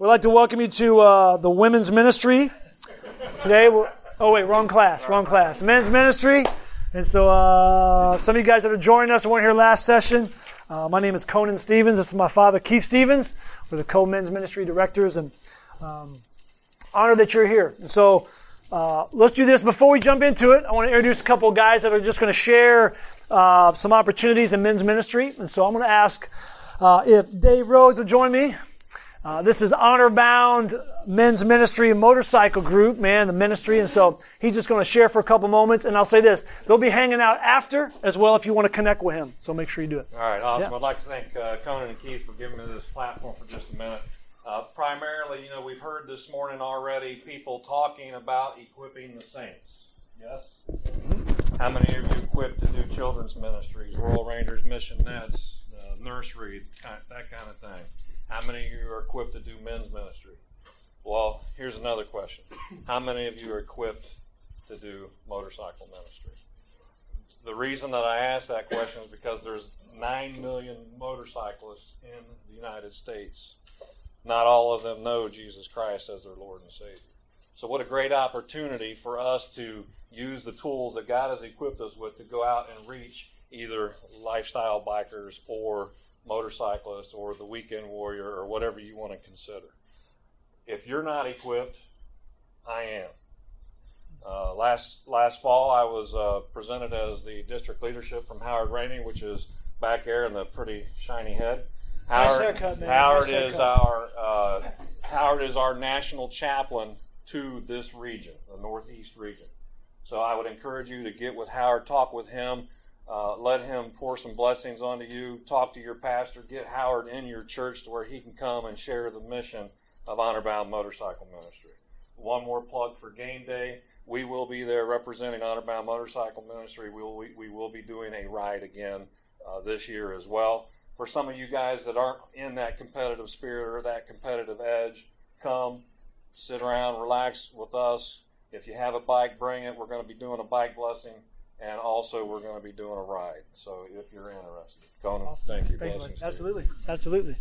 We'd like to welcome you to uh, the women's ministry. Today, we'll, oh wait, wrong class, wrong class. Men's ministry. And so, uh, some of you guys that are joining us weren't here last session. Uh, my name is Conan Stevens. This is my father, Keith Stevens. We're the co-men's ministry directors, and um, honored that you're here. And so, uh, let's do this. Before we jump into it, I want to introduce a couple of guys that are just going to share uh, some opportunities in men's ministry. And so, I'm going to ask uh, if Dave Rhodes will join me. Uh, this is Honor Bound Men's Ministry Motorcycle Group, man, the ministry. And so he's just going to share for a couple moments. And I'll say this they'll be hanging out after as well if you want to connect with him. So make sure you do it. All right, awesome. Yeah. I'd like to thank uh, Conan and Keith for giving me this platform for just a minute. Uh, primarily, you know, we've heard this morning already people talking about equipping the saints. Yes? How many of you equipped to do children's ministries, Royal Rangers, Missionettes, uh, nursery, that kind of thing? How many of you are equipped to do men's ministry? Well, here's another question. How many of you are equipped to do motorcycle ministry? The reason that I ask that question is because there's 9 million motorcyclists in the United States. Not all of them know Jesus Christ as their Lord and Savior. So, what a great opportunity for us to use the tools that God has equipped us with to go out and reach either lifestyle bikers or motorcyclist or the weekend warrior or whatever you want to consider. If you're not equipped, I am. Uh, last last fall, I was uh, presented as the district leadership from Howard Rainey, which is back there in the pretty shiny head. Nice haircut, man. Howard Nice is our uh, Howard is our national chaplain to this region, the Northeast region. So I would encourage you to get with Howard, talk with him, uh, let him pour some blessings onto you, talk to your pastor, get Howard in your church to where he can come and share the mission of Honor Bound Motorcycle Ministry. One more plug for game day. We will be there representing Honor Bound Motorcycle Ministry. We will, we, we will be doing a ride again uh, this year as well. For some of you guys that aren't in that competitive spirit or that competitive edge, come, sit around, relax with us. If you have a bike, bring it. We're going to be doing a bike blessing, and also we're going to be doing a ride. So if you're interested, Conan, thank you. Thanks. Absolutely. Absolutely.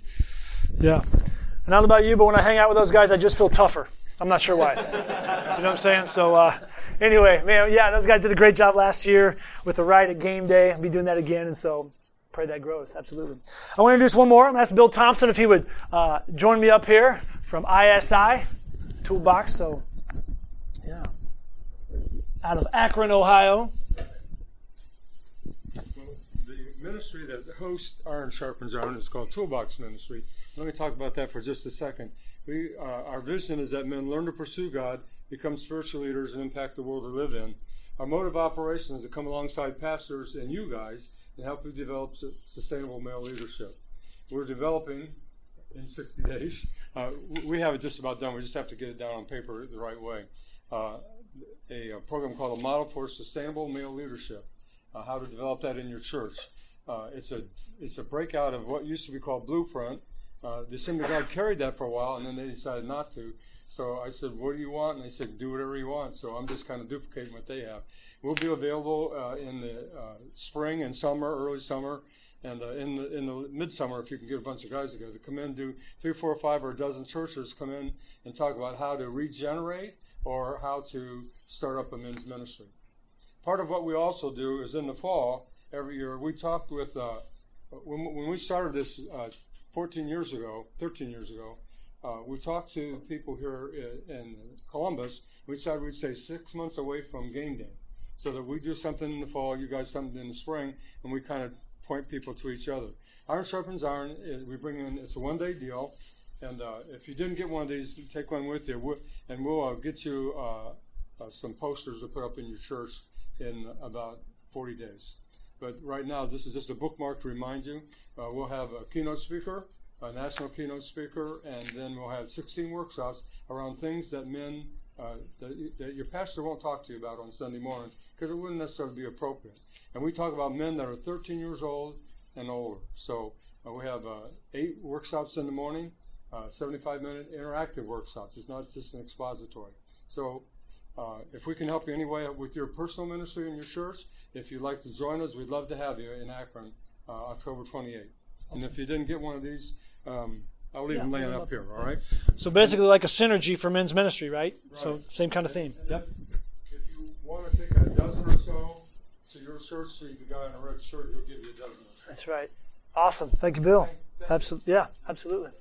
Yeah. I don't know about you, but when I hang out with those guys, I just feel tougher. I'm not sure why. you know what I'm saying? So, uh, anyway, man, yeah, those guys did a great job last year with the ride at game day. I'll be doing that again, and so pray that grows. Absolutely. I want to introduce one more. I'm going to ask Bill Thompson if he would uh, join me up here from ISI Toolbox. So, yeah. Out of Akron, Ohio. the ministry that hosts Iron Sharpens Iron is called Toolbox Ministry. Let me talk about that for just a second. We, uh, our vision is that men learn to pursue God, become spiritual leaders, and impact the world they live in. Our mode of operation is to come alongside pastors and you guys and help you develop su- sustainable male leadership. We're developing in 60 days. Uh, we have it just about done. We just have to get it down on paper the right way. Uh, a, a program called a Model for Sustainable Male Leadership. Uh, how to develop that in your church. Uh, it's a it's a breakout of what used to be called Blueprint. Uh, the God carried that for a while, and then they decided not to. So I said, "What do you want?" And they said, "Do whatever you want." So I'm just kind of duplicating what they have. We'll be available uh, in the uh, spring and summer, early summer, and uh, in the in the midsummer. If you can get a bunch of guys together, come in, do three, four, five, or a dozen churches. Come in and talk about how to regenerate or how to start up a men's ministry. Part of what we also do is in the fall every year we talked with uh, when, when we started this uh, 14 years ago, 13 years ago. Uh, we talked to people here in, in Columbus. We decided we'd stay six months away from game day, so that we do something in the fall, you guys something in the spring, and we kind of point people to each other. Iron sharpens iron. We bring in. It's a one-day deal, and uh, if you didn't get one of these, take one with you, we'll, and we'll uh, get you uh, uh, some posters to put up in your church in about 40 days. But right now, this is just a bookmark to remind you. Uh, we'll have a keynote speaker, a national keynote speaker, and then we'll have 16 workshops around things that men, uh, that, that your pastor won't talk to you about on Sunday mornings because it wouldn't necessarily be appropriate. And we talk about men that are 13 years old and older. So uh, we have uh, eight workshops in the morning, uh, 75 minute interactive workshops. It's not just an expository. So uh, if we can help you anyway with your personal ministry in your church, if you'd like to join us, we'd love to have you in Akron uh, October 28th. And if you didn't get one of these, um, I'll leave them laying up here. All right. So basically, like a synergy for men's ministry, right? right. So same kind of theme. Yep. If you want to take a dozen or so to your church, see the guy in a red shirt, he'll give you a dozen. That's right. Awesome. Thank you, Bill. Absolutely. Yeah, absolutely.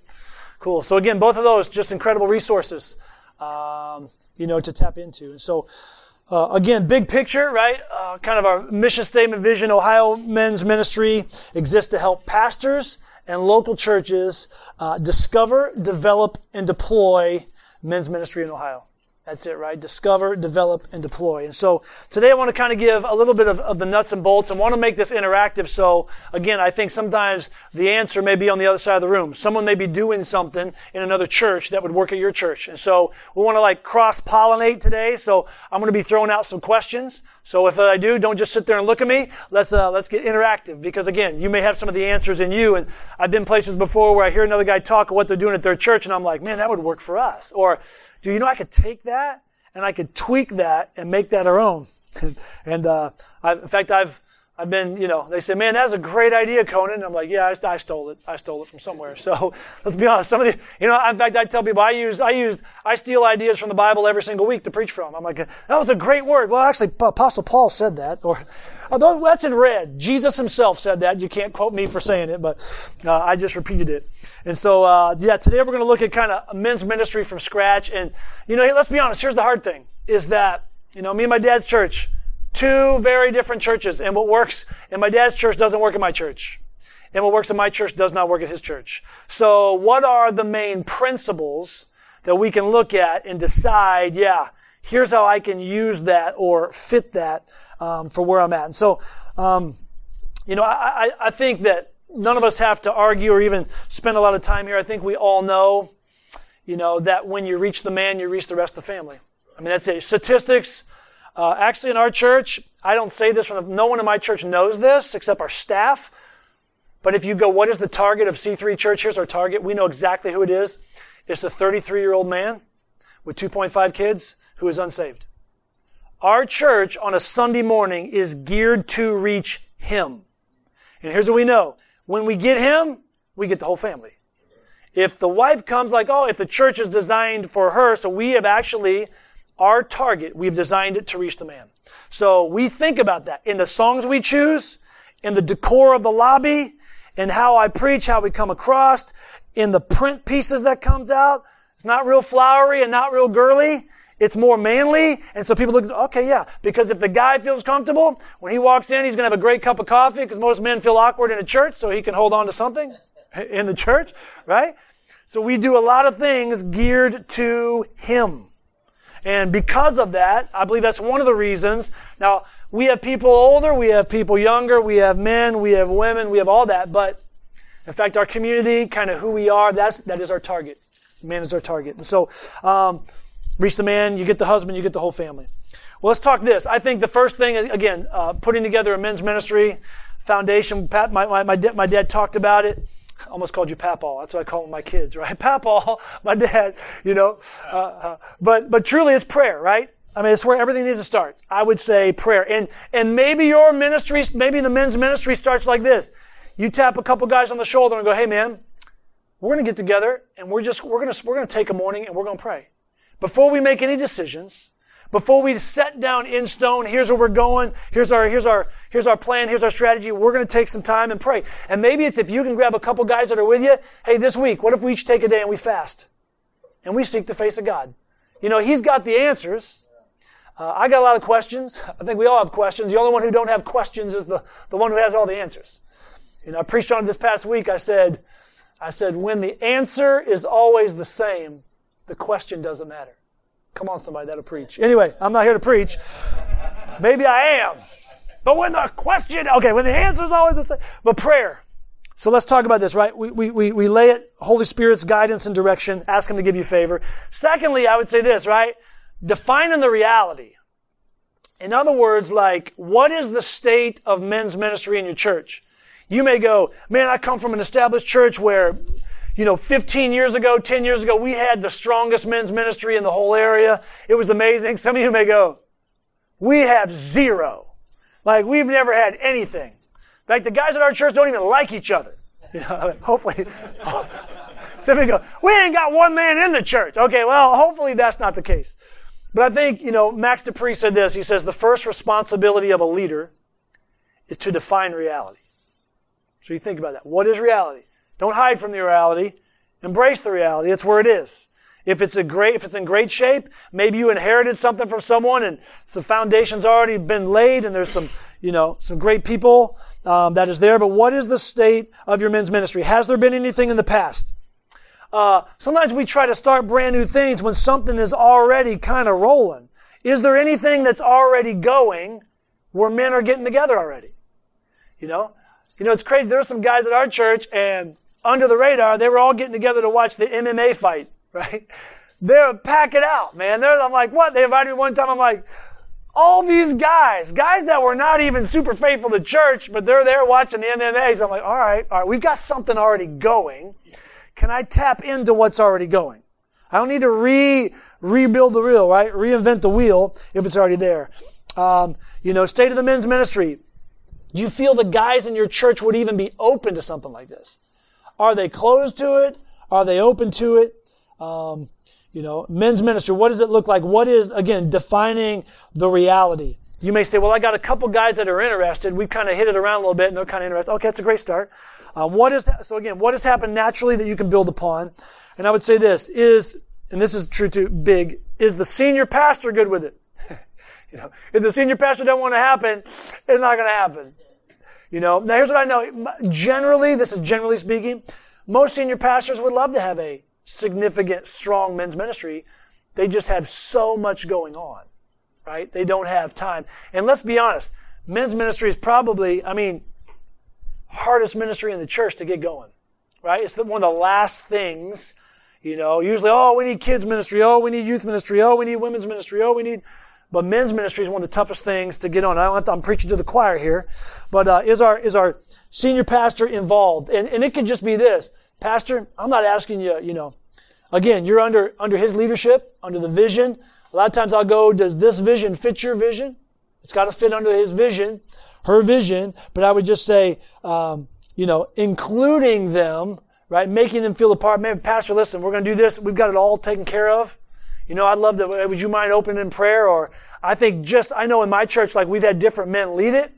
Cool. So again, both of those just incredible resources, um, you know, to tap into. And so, uh, again, big picture, right? Uh, kind of our mission statement, vision. Ohio Men's Ministry exists to help pastors and local churches uh, discover, develop, and deploy men's ministry in Ohio. That's it, right? Discover, develop, and deploy. And so today I want to kind of give a little bit of, of, the nuts and bolts and want to make this interactive. So again, I think sometimes the answer may be on the other side of the room. Someone may be doing something in another church that would work at your church. And so we want to like cross pollinate today. So I'm going to be throwing out some questions. So if I do, don't just sit there and look at me. Let's uh, let's get interactive because again, you may have some of the answers in you. And I've been places before where I hear another guy talk of what they're doing at their church, and I'm like, man, that would work for us. Or do you know I could take that and I could tweak that and make that our own? and uh, in fact, I've I've been, you know, they say, man, that's a great idea, Conan. I'm like, yeah, I, I, stole it. I stole it from somewhere. So let's be honest. Some of the, you know, in fact, I tell people I use, I use, I steal ideas from the Bible every single week to preach from. I'm like, that was a great word. Well, actually, Apostle Paul said that, or although that's in red. Jesus himself said that. You can't quote me for saying it, but uh, I just repeated it. And so, uh, yeah, today we're going to look at kind of men's ministry from scratch. And you know, let's be honest. Here's the hard thing: is that you know, me and my dad's church Two very different churches. And what works in my dad's church doesn't work in my church. And what works in my church does not work at his church. So what are the main principles that we can look at and decide, yeah, here's how I can use that or fit that um, for where I'm at. And so, um, you know, I, I, I think that none of us have to argue or even spend a lot of time here. I think we all know, you know, that when you reach the man, you reach the rest of the family. I mean, that's it. Statistics, uh, actually, in our church, I don't say this from the, no one in my church knows this except our staff. But if you go, what is the target of C3 Church? Here's our target. We know exactly who it is. It's a 33 year old man with 2.5 kids who is unsaved. Our church on a Sunday morning is geared to reach him. And here's what we know. When we get him, we get the whole family. If the wife comes like, oh, if the church is designed for her, so we have actually our target, we've designed it to reach the man. So we think about that in the songs we choose, in the decor of the lobby, in how I preach, how we come across, in the print pieces that comes out. It's not real flowery and not real girly. It's more manly. And so people look, okay, yeah, because if the guy feels comfortable, when he walks in, he's going to have a great cup of coffee because most men feel awkward in a church, so he can hold on to something in the church, right? So we do a lot of things geared to him. And because of that, I believe that's one of the reasons. Now, we have people older, we have people younger, we have men, we have women, we have all that. But in fact, our community, kind of who we are, that's, that is our target. Man is our target. And so, um, reach the man, you get the husband, you get the whole family. Well, let's talk this. I think the first thing, again, uh, putting together a men's ministry foundation, Pat, my, my, my, my dad talked about it almost called you Papal. That's what I call my kids, right? Papal, my dad, you know. Uh, uh, but but truly, it's prayer, right? I mean, it's where everything needs to start. I would say prayer, and and maybe your ministry, maybe the men's ministry starts like this. You tap a couple guys on the shoulder and go, "Hey, man, we're going to get together, and we're just we're going to we're going to take a morning and we're going to pray before we make any decisions." Before we set down in stone, here's where we're going, here's our, here's our, here's our plan, here's our strategy, we're going to take some time and pray. And maybe it's if you can grab a couple guys that are with you, hey, this week, what if we each take a day and we fast? And we seek the face of God. You know, He's got the answers. Uh, I got a lot of questions. I think we all have questions. The only one who don't have questions is the, the one who has all the answers. You know, I preached on it this past week. I said, I said, when the answer is always the same, the question doesn't matter. Come on, somebody, that'll preach. Anyway, I'm not here to preach. Maybe I am. But when the question, okay, when the answer is always the same, but prayer. So let's talk about this, right? We, we, we, we lay it, Holy Spirit's guidance and direction, ask Him to give you favor. Secondly, I would say this, right? Defining the reality. In other words, like, what is the state of men's ministry in your church? You may go, man, I come from an established church where you know, 15 years ago, 10 years ago, we had the strongest men's ministry in the whole area. It was amazing. Some of you may go, we have zero. Like, we've never had anything. In fact, the guys at our church don't even like each other. You know, hopefully. Some people go, we ain't got one man in the church. Okay, well, hopefully that's not the case. But I think, you know, Max De Pree said this. He says, the first responsibility of a leader is to define reality. So you think about that. What is reality? Don't hide from the reality. Embrace the reality. It's where it is. If it's a great, if it's in great shape, maybe you inherited something from someone and the foundation's already been laid and there's some, you know, some great people um, that is there. But what is the state of your men's ministry? Has there been anything in the past? Uh, sometimes we try to start brand new things when something is already kind of rolling. Is there anything that's already going where men are getting together already? You know, you know, it's crazy. There are some guys at our church and under the radar, they were all getting together to watch the MMA fight, right? They're packing out, man. They're, I'm like, what? They invited me one time. I'm like, all these guys, guys that were not even super faithful to church, but they're there watching the MMAs. I'm like, all right, all right, we've got something already going. Can I tap into what's already going? I don't need to re rebuild the wheel, right? Reinvent the wheel if it's already there. Um, you know, state of the men's ministry. Do you feel the guys in your church would even be open to something like this? Are they closed to it? Are they open to it? Um, you know, men's ministry, what does it look like? What is, again, defining the reality? You may say, well, I got a couple guys that are interested. We've kind of hit it around a little bit and they're kind of interested. Okay, that's a great start. Uh, what is, so again, what has happened naturally that you can build upon? And I would say this is, and this is true to big, is the senior pastor good with it? you know, if the senior pastor doesn't want to happen, it's not going to happen. You know, now here's what I know. Generally, this is generally speaking, most senior pastors would love to have a significant, strong men's ministry. They just have so much going on, right? They don't have time. And let's be honest, men's ministry is probably, I mean, hardest ministry in the church to get going, right? It's one of the last things, you know, usually, oh, we need kids ministry, oh, we need youth ministry, oh, we need women's ministry, oh, we need, but men's ministry is one of the toughest things to get on. I I'm preaching to the choir here, but uh, is our is our senior pastor involved? And, and it could just be this. Pastor, I'm not asking you, you know, again, you're under, under his leadership, under the vision. A lot of times I'll go, does this vision fit your vision? It's got to fit under his vision, her vision. But I would just say, um, you know, including them, right? Making them feel a part. Maybe, Pastor, listen, we're going to do this. We've got it all taken care of. You know, I'd love to, would you mind opening in prayer? Or I think just, I know in my church, like we've had different men lead it.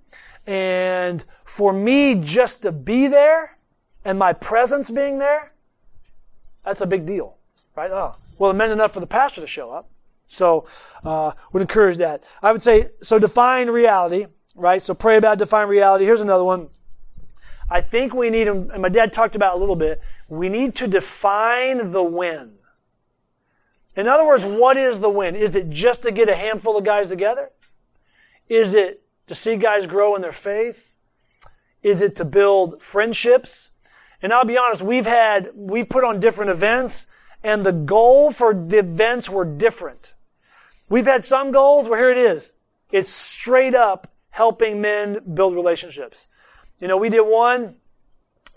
And for me just to be there, and my presence being there, that's a big deal, right? Oh, well, it meant enough for the pastor to show up. So, uh, would encourage that. I would say, so define reality, right? So pray about define reality. Here's another one. I think we need, and my dad talked about a little bit, we need to define the win. In other words, what is the win? Is it just to get a handful of guys together? Is it to see guys grow in their faith? Is it to build friendships? And I'll be honest, we've had, we've put on different events and the goal for the events were different. We've had some goals where here it is. It's straight up helping men build relationships. You know, we did one,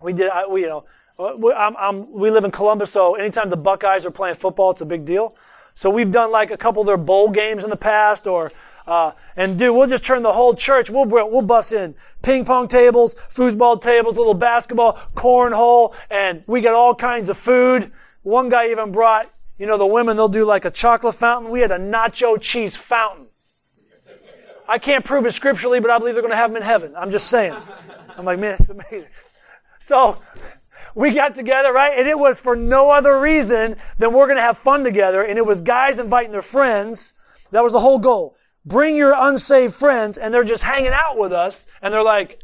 we did, we, you know, we, I'm, I'm, we live in Columbus, so anytime the Buckeyes are playing football, it's a big deal. So we've done like a couple of their bowl games in the past, or uh, and dude, we'll just turn the whole church. We'll we'll bust in ping pong tables, foosball tables, little basketball, cornhole, and we got all kinds of food. One guy even brought, you know, the women they'll do like a chocolate fountain. We had a nacho cheese fountain. I can't prove it scripturally, but I believe they're going to have them in heaven. I'm just saying. I'm like, man, it's amazing. So we got together, right? And it was for no other reason than we're going to have fun together. And it was guys inviting their friends. That was the whole goal bring your unsaved friends and they're just hanging out with us and they're like,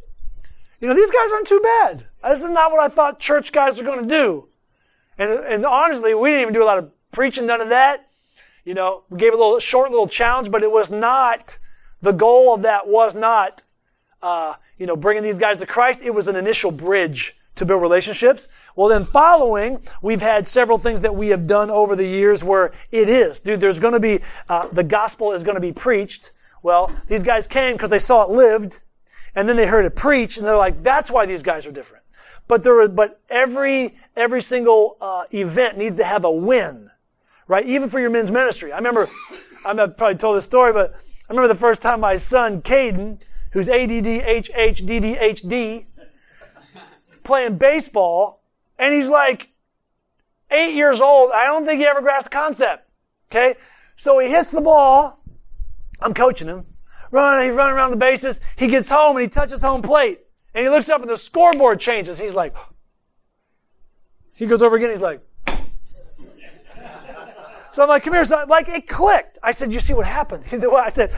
you know, these guys aren't too bad. This is not what I thought church guys were going to do. And, and honestly, we didn't even do a lot of preaching, none of that. You know, we gave a little short little challenge, but it was not, the goal of that was not, uh, you know, bringing these guys to Christ. It was an initial bridge to build relationships. Well, then following, we've had several things that we have done over the years where it is, dude, there's going to be, uh, the gospel is going to be preached. Well, these guys came because they saw it lived, and then they heard it preached, and they're like, that's why these guys are different. But there, were, but every, every single, uh, event needs to have a win, right? Even for your men's ministry. I remember, I have probably told this story, but I remember the first time my son, Caden, who's ADD, HH, playing baseball, and he's like, eight years old. I don't think he ever grasped the concept. Okay? So he hits the ball. I'm coaching him. Running, he's running around the bases. He gets home and he touches home plate. And he looks up and the scoreboard changes. He's like, he goes over again. He's like, so I'm like, come here. So like it clicked. I said, you see what happened? He said, well, I said,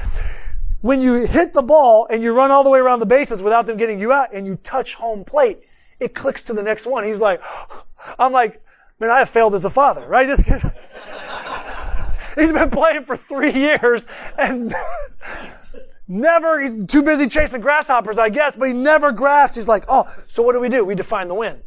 when you hit the ball and you run all the way around the bases without them getting you out and you touch home plate, it clicks to the next one. He's like, I'm like, man, I have failed as a father, right? This kid, he's been playing for three years and never, he's too busy chasing grasshoppers, I guess, but he never grasped. He's like, oh, so what do we do? We define the win.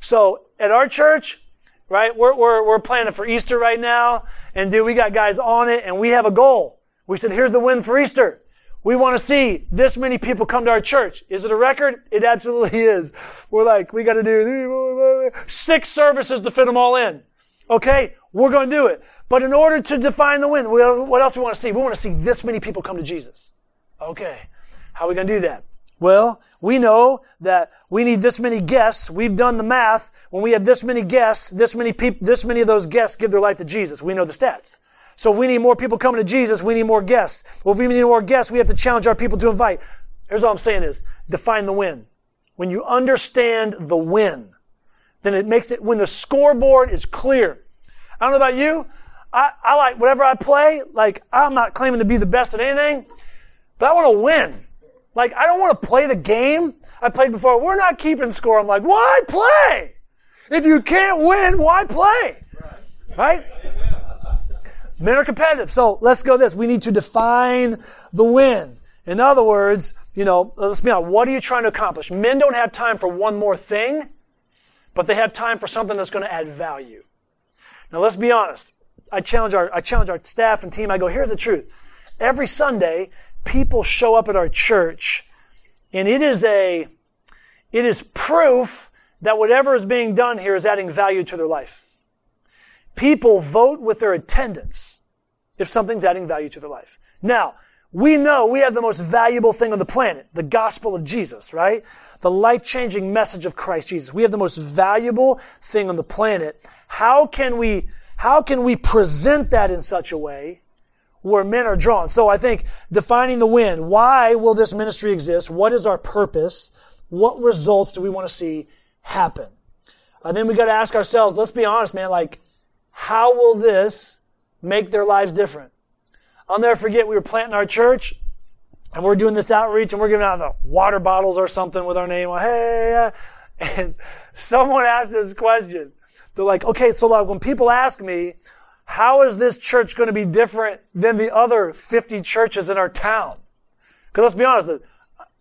So at our church, right, we're, we're, we're planning for Easter right now. And dude, we got guys on it and we have a goal. We said, here's the win for Easter. We want to see this many people come to our church. Is it a record? It absolutely is. We're like, we got to do six services to fit them all in. Okay, we're going to do it. But in order to define the win, what else we want to see? We want to see this many people come to Jesus. Okay, how are we going to do that? Well, we know that we need this many guests. We've done the math. When we have this many guests, this many people, this many of those guests give their life to Jesus. We know the stats. So we need more people coming to Jesus, we need more guests. Well, if we need more guests, we have to challenge our people to invite. Here's all I'm saying is define the win. When you understand the win, then it makes it when the scoreboard is clear. I don't know about you. I, I like whatever I play, like I'm not claiming to be the best at anything, but I want to win. Like I don't want to play the game I played before. We're not keeping score. I'm like, why play? If you can't win, why play? Right? Men are competitive. So let's go this. We need to define the win. In other words, you know, let's be honest. What are you trying to accomplish? Men don't have time for one more thing, but they have time for something that's going to add value. Now let's be honest. I challenge our, I challenge our staff and team. I go, here's the truth. Every Sunday, people show up at our church and it is a, it is proof that whatever is being done here is adding value to their life. People vote with their attendance if something's adding value to their life. Now, we know we have the most valuable thing on the planet, the gospel of Jesus, right? The life-changing message of Christ Jesus. We have the most valuable thing on the planet. How can we, how can we present that in such a way where men are drawn? So I think defining the win. Why will this ministry exist? What is our purpose? What results do we want to see happen? And then we got to ask ourselves, let's be honest, man, like, how will this make their lives different? I'll never forget we were planting our church and we're doing this outreach and we're giving out the water bottles or something with our name. Well, hey, uh, and someone asked this question. They're like, okay, so like when people ask me, how is this church going to be different than the other 50 churches in our town? Because let's be honest,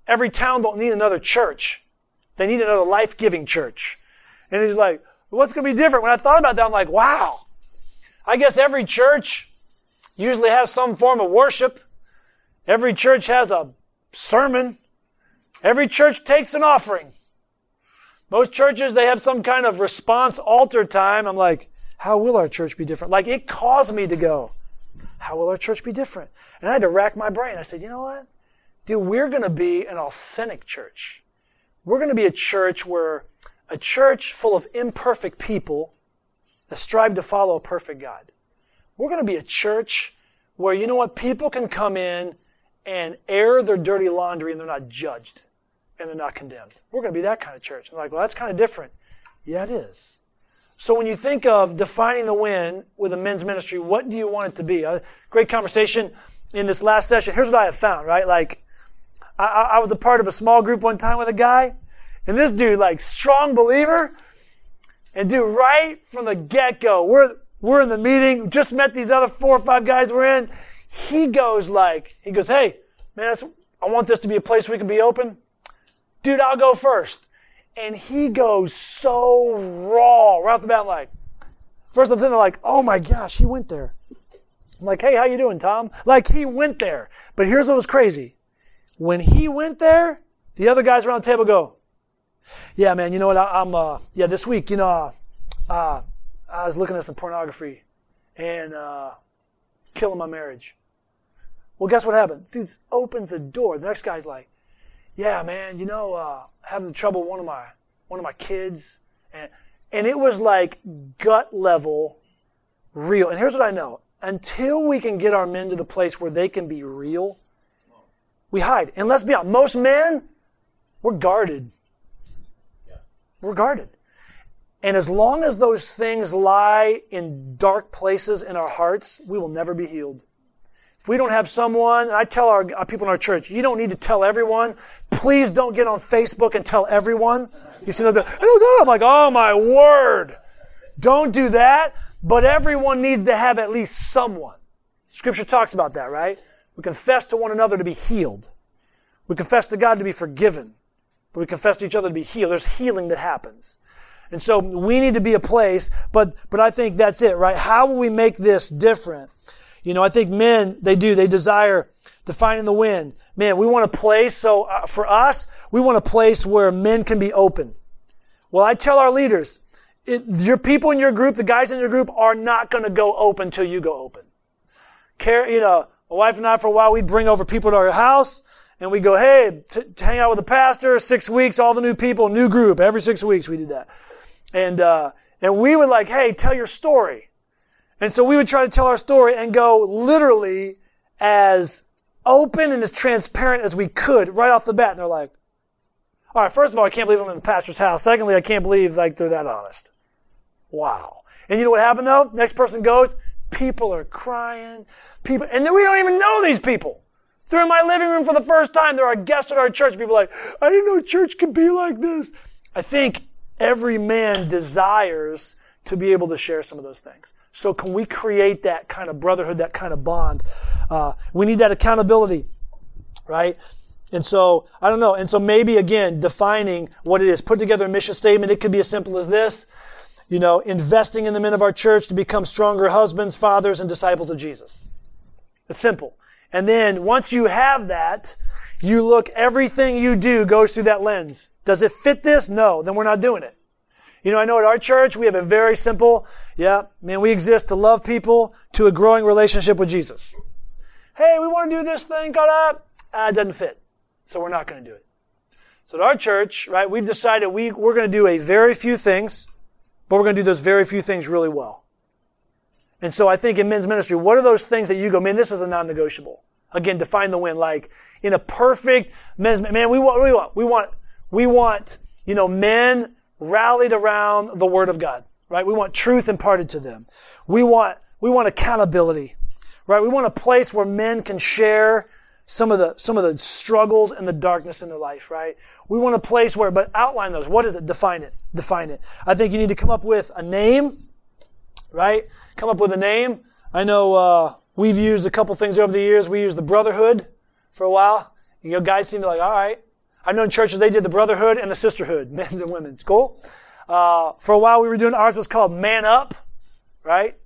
every town don't need another church. They need another life-giving church. And he's like, what's going to be different? When I thought about that, I'm like, wow. I guess every church usually has some form of worship. Every church has a sermon. Every church takes an offering. Most churches, they have some kind of response altar time. I'm like, how will our church be different? Like, it caused me to go, how will our church be different? And I had to rack my brain. I said, you know what? Dude, we're going to be an authentic church. We're going to be a church where a church full of imperfect people that strive to follow a perfect God. We're going to be a church where, you know what, people can come in and air their dirty laundry and they're not judged and they're not condemned. We're going to be that kind of church. I'm like, well, that's kind of different. Yeah, it is. So when you think of defining the win with a men's ministry, what do you want it to be? A great conversation in this last session. Here's what I have found, right? Like, I, I was a part of a small group one time with a guy, and this dude, like, strong believer, and dude, right from the get-go, we're, we're in the meeting, just met these other four or five guys we're in. He goes like, he goes, hey, man, I want this to be a place we can be open. Dude, I'll go first. And he goes so raw right off the bat, like, first I'm sitting there like, oh my gosh, he went there. I'm like, hey, how you doing, Tom? Like, he went there. But here's what was crazy. When he went there, the other guys around the table go, yeah, man, you know what? I, am uh, yeah, this week, you know, uh, uh, I was looking at some pornography and uh, killing my marriage. Well, guess what happened? Dude opens the door. The next guy's like, yeah, man, you know, uh, having trouble with one of my one of my kids, and And it was like gut level real. And here's what I know until we can get our men to the place where they can be real, we hide. And let's be honest, most men, we're guarded. We're guarded. And as long as those things lie in dark places in our hearts, we will never be healed. If we don't have someone, I tell our, our, people in our church, you don't need to tell everyone. Please don't get on Facebook and tell everyone. You see, them, oh I'm like, oh my word. Don't do that. But everyone needs to have at least someone. Scripture talks about that, right? We confess to one another to be healed. We confess to God to be forgiven. But we confess to each other to be healed. There's healing that happens. And so we need to be a place, but, but I think that's it, right? How will we make this different? You know, I think men, they do, they desire to find in the wind. Man, we want a place, so uh, for us, we want a place where men can be open. Well, I tell our leaders, it, your people in your group, the guys in your group, are not going to go open until you go open. Care, you know, my wife and I, for a while, we'd bring over people to our house, and we go, hey, t- hang out with the pastor, six weeks, all the new people, new group. Every six weeks we did that. And, uh, and we would like, hey, tell your story. And so we would try to tell our story and go literally as open and as transparent as we could right off the bat. And they're like, all right, first of all, I can't believe I'm in the pastor's house. Secondly, I can't believe like they're that honest. Wow. And you know what happened though? Next person goes, people are crying, people, and then we don't even know these people. They're in my living room for the first time. They're guests at our church. People like, I didn't know church could be like this. I think every man desires to be able to share some of those things. So can we create that kind of brotherhood, that kind of bond? Uh, we need that accountability, right? And so, I don't know. And so maybe again, defining what it is. Put together a mission statement. It could be as simple as this. You know, investing in the men of our church to become stronger husbands, fathers, and disciples of Jesus. It's simple. And then once you have that, you look, everything you do goes through that lens. Does it fit this? No. Then we're not doing it. You know, I know at our church we have a very simple, yeah, man, we exist to love people to a growing relationship with Jesus. Hey, we want to do this thing, got up. Ah, it doesn't fit. So we're not going to do it. So at our church, right, we've decided we, we're going to do a very few things, but we're going to do those very few things really well. And so I think in men's ministry, what are those things that you go, man, this is a non-negotiable? Again, define the win. Like in a perfect men's, man, we want, we want, we want, we want, you know, men rallied around the Word of God, right? We want truth imparted to them. We want, we want accountability, right? We want a place where men can share some of the, some of the struggles and the darkness in their life, right? We want a place where, but outline those. What is it? Define it. Define it. I think you need to come up with a name, right? Come up with a name. I know, uh, we've used a couple things over the years. We used the brotherhood for a while. You know, guys seem to like, all right, I've known churches, they did the brotherhood and the sisterhood, men's and women's. Cool? Uh, for a while, we were doing ours was called Man Up, right?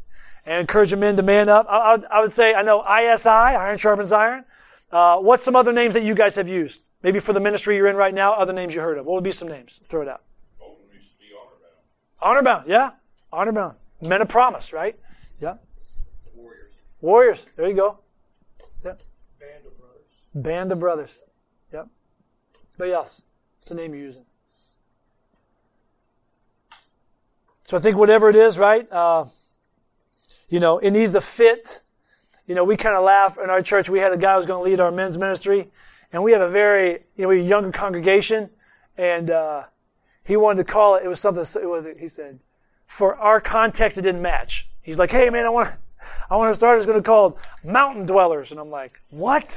And encouraging men to man up. I, I, I would say, I know ISI, Iron Sharpens Iron. Uh, what's some other names that you guys have used? Maybe for the ministry you're in right now, other names you heard of. What would be some names? Throw it out. It used to be honor bound. Honor bound, yeah. Honor bound. Men of promise, right? Yeah. Warriors. Warriors. There you go. Yeah. Band of brothers. Band of brothers. Yep. But yes, it's the name you're using. So I think whatever it is, right? Uh, you know, it needs to fit. You know, we kind of laugh in our church. We had a guy who was going to lead our men's ministry, and we have a very, you know, a younger congregation, and uh, he wanted to call it. It was something. It was. He said, for our context, it didn't match. He's like, hey man, I want, I want to start. It's going to be called Mountain Dwellers, and I'm like, what?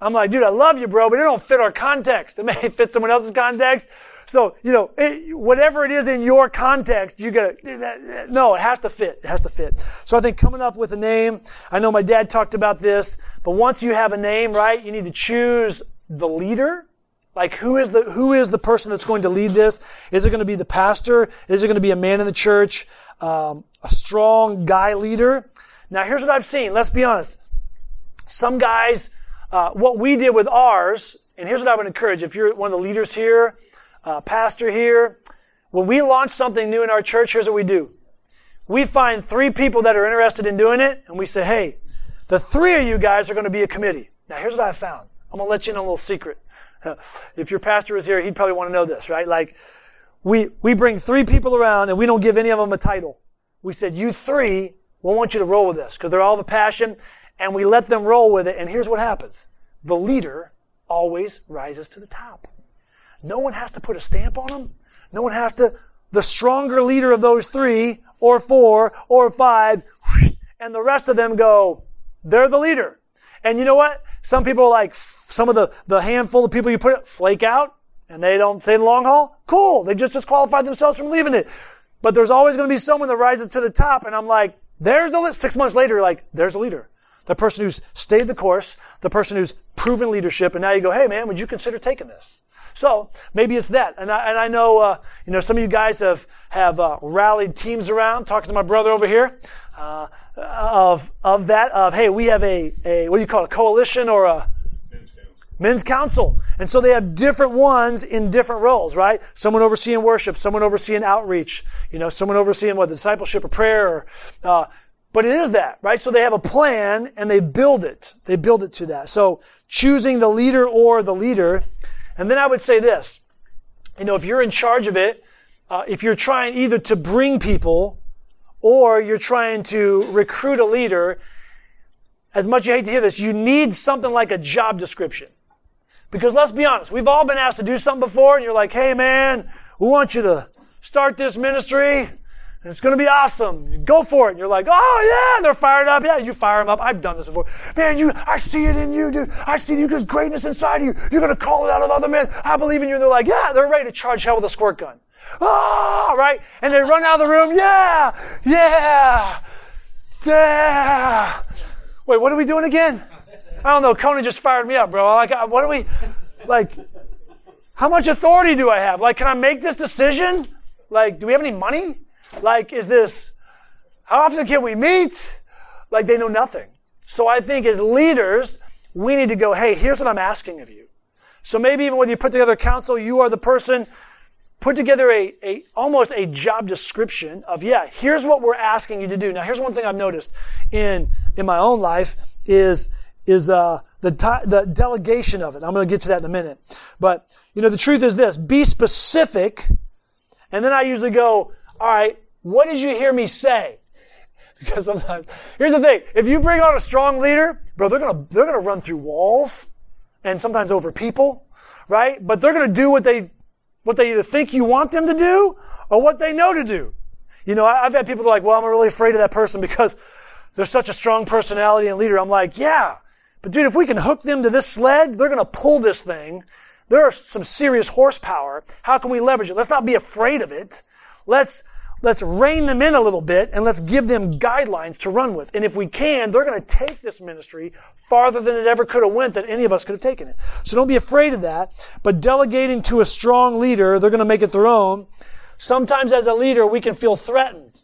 I'm like, dude, I love you, bro, but it don't fit our context. It may fit someone else's context. So, you know, it, whatever it is in your context, you gotta, no, it has to fit. It has to fit. So I think coming up with a name, I know my dad talked about this, but once you have a name, right, you need to choose the leader. Like who is the, who is the person that's going to lead this? Is it going to be the pastor? Is it going to be a man in the church? Um, a strong guy leader? Now here's what I've seen. Let's be honest. Some guys, uh, what we did with ours, and here's what I would encourage if you're one of the leaders here, uh, pastor here, when we launch something new in our church, here's what we do. We find three people that are interested in doing it, and we say, hey, the three of you guys are going to be a committee. Now, here's what I found. I'm going to let you in a little secret. if your pastor was here, he'd probably want to know this, right? Like, we, we bring three people around and we don't give any of them a title. We said, you three, we want you to roll with this because they're all the passion and we let them roll with it. And here's what happens. The leader always rises to the top. No one has to put a stamp on them. No one has to, the stronger leader of those three or four or five, and the rest of them go, they're the leader. And you know what? Some people are like, some of the, the handful of people you put it, flake out and they don't say the long haul. Cool. They just disqualified themselves from leaving it. But there's always going to be someone that rises to the top. And I'm like, there's the, six months later, like, there's a leader. The person who's stayed the course, the person who's proven leadership. And now you go, hey man, would you consider taking this? So maybe it's that. And I, and I know, uh, you know, some of you guys have, have uh, rallied teams around, talking to my brother over here, uh, of, of that, of, hey, we have a, a, what do you call it, a coalition or a, men's council. And so they have different ones in different roles, right? Someone overseeing worship, someone overseeing outreach, you know, someone overseeing what, discipleship or prayer. Or, uh, but it is that, right? So they have a plan and they build it. They build it to that. So choosing the leader or the leader and then I would say this, you know, if you're in charge of it, uh, if you're trying either to bring people or you're trying to recruit a leader, as much as you hate to hear this, you need something like a job description. Because let's be honest, we've all been asked to do something before and you're like, hey man, we want you to start this ministry. It's going to be awesome. Go for it. And you're like, oh yeah, they're fired up. Yeah, you fire them up. I've done this before. Man, you, I see it in you, dude. I see you. There's greatness inside of you. You're going to call it out of other men. I believe in you. And they're like, yeah, they're ready to charge hell with a squirt gun. Ah, right? And they run out of the room. Yeah, yeah, yeah. Wait, what are we doing again? I don't know. Conan just fired me up, bro. Like, what are we, like, how much authority do I have? Like, can I make this decision? Like, do we have any money? Like, is this, how often can we meet? Like, they know nothing. So I think as leaders, we need to go, hey, here's what I'm asking of you. So maybe even when you put together council, you are the person, put together a, a, almost a job description of, yeah, here's what we're asking you to do. Now, here's one thing I've noticed in, in my own life is, is, uh, the, the delegation of it. I'm going to get to that in a minute. But, you know, the truth is this, be specific. And then I usually go, all right, what did you hear me say? Because sometimes, here's the thing. If you bring on a strong leader, bro, they're gonna, they're gonna run through walls and sometimes over people, right? But they're gonna do what they, what they either think you want them to do or what they know to do. You know, I've had people like, well, I'm really afraid of that person because they're such a strong personality and leader. I'm like, yeah. But dude, if we can hook them to this sled, they're gonna pull this thing. There are some serious horsepower. How can we leverage it? Let's not be afraid of it. Let's, let's rein them in a little bit and let's give them guidelines to run with. And if we can, they're going to take this ministry farther than it ever could have went that any of us could have taken it. So don't be afraid of that. But delegating to a strong leader, they're going to make it their own. Sometimes as a leader, we can feel threatened.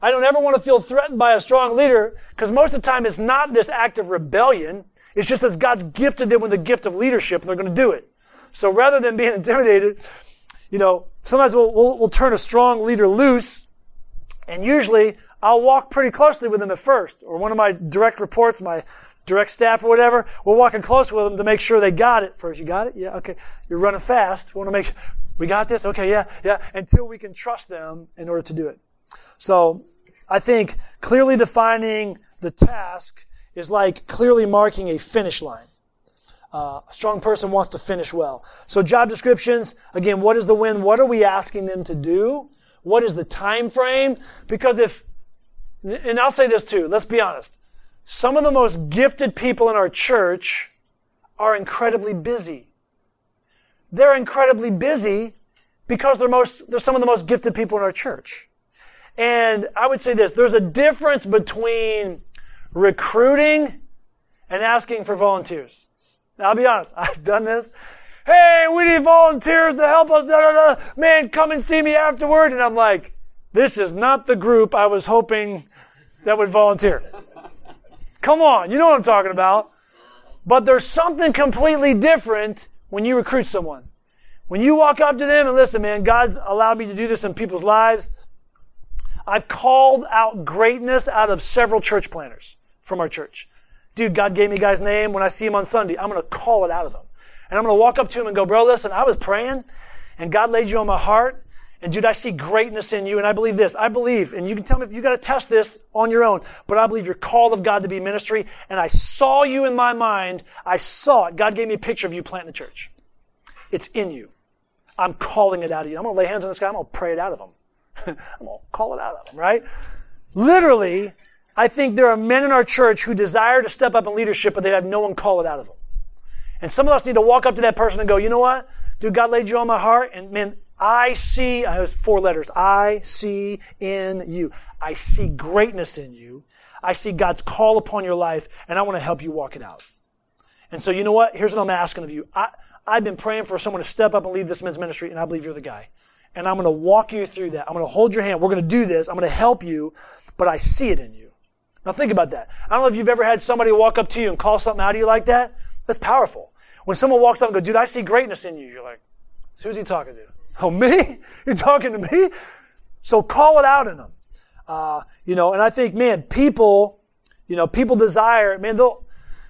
I don't ever want to feel threatened by a strong leader because most of the time it's not this act of rebellion. It's just as God's gifted them with the gift of leadership and they're going to do it. So rather than being intimidated, you know, sometimes we'll, we'll, we'll turn a strong leader loose, and usually I'll walk pretty closely with them at first, or one of my direct reports, my direct staff or whatever, we're walking close with them to make sure they got it first. You got it? Yeah, okay. You're running fast. We want to make we got this? Okay, yeah, yeah. Until we can trust them in order to do it. So I think clearly defining the task is like clearly marking a finish line. Uh, a strong person wants to finish well. So job descriptions, again, what is the win? What are we asking them to do? What is the time frame? Because if, and I'll say this too, let's be honest. Some of the most gifted people in our church are incredibly busy. They're incredibly busy because they're most, they're some of the most gifted people in our church. And I would say this, there's a difference between recruiting and asking for volunteers. Now, I'll be honest, I've done this. Hey, we need volunteers to help us. Da, da, da. Man, come and see me afterward. And I'm like, this is not the group I was hoping that would volunteer. Come on, you know what I'm talking about. But there's something completely different when you recruit someone. When you walk up to them and listen, man, God's allowed me to do this in people's lives. I've called out greatness out of several church planners from our church dude, God gave me guy's name. When I see him on Sunday, I'm going to call it out of them. And I'm going to walk up to him and go, bro, listen, I was praying and God laid you on my heart. And dude, I see greatness in you. And I believe this. I believe, and you can tell me if you got to test this on your own, but I believe you're called of God to be ministry. And I saw you in my mind. I saw it. God gave me a picture of you planting a church. It's in you. I'm calling it out of you. I'm going to lay hands on this guy. I'm going to pray it out of him. I'm going to call it out of him, right? Literally, I think there are men in our church who desire to step up in leadership, but they have no one call it out of them. And some of us need to walk up to that person and go, you know what? Dude, God laid you on my heart, and man, I see, I have four letters. I see in you. I see greatness in you. I see God's call upon your life, and I want to help you walk it out. And so, you know what? Here's what I'm asking of you. I, I've been praying for someone to step up and lead this men's ministry, and I believe you're the guy. And I'm going to walk you through that. I'm going to hold your hand. We're going to do this. I'm going to help you, but I see it in you. Now think about that. I don't know if you've ever had somebody walk up to you and call something out of you like that. That's powerful. When someone walks up and goes, dude, I see greatness in you, you're like, who's he talking to? Oh, me? You're talking to me? So call it out in them. Uh, you know, and I think, man, people, you know, people desire, man, they'll,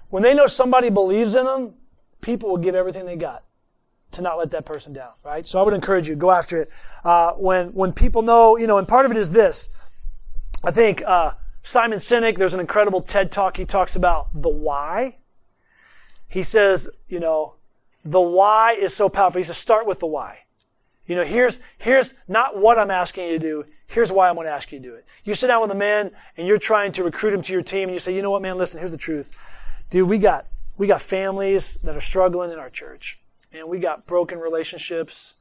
when they know somebody believes in them, people will give everything they got to not let that person down, right? So I would encourage you, go after it. Uh, when, when people know, you know, and part of it is this. I think, uh, Simon Sinek, there's an incredible TED talk. He talks about the why. He says, you know, the why is so powerful. He says, start with the why. You know, here's, here's not what I'm asking you to do. Here's why I'm going to ask you to do it. You sit down with a man and you're trying to recruit him to your team and you say, you know what, man, listen, here's the truth. Dude, we got, we got families that are struggling in our church and we got broken relationships.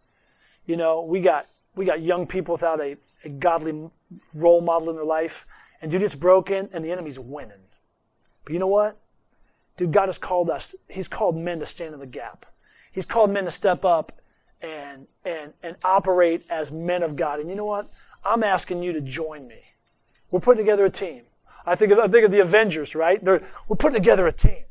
You know, we got, we got young people without a, a godly role model in their life. And dude, it's broken and the enemy's winning. But you know what? Dude, God has called us. He's called men to stand in the gap. He's called men to step up and and and operate as men of God. And you know what? I'm asking you to join me. We're putting together a team. I think of, I think of the Avengers, right? They're, we're putting together a team,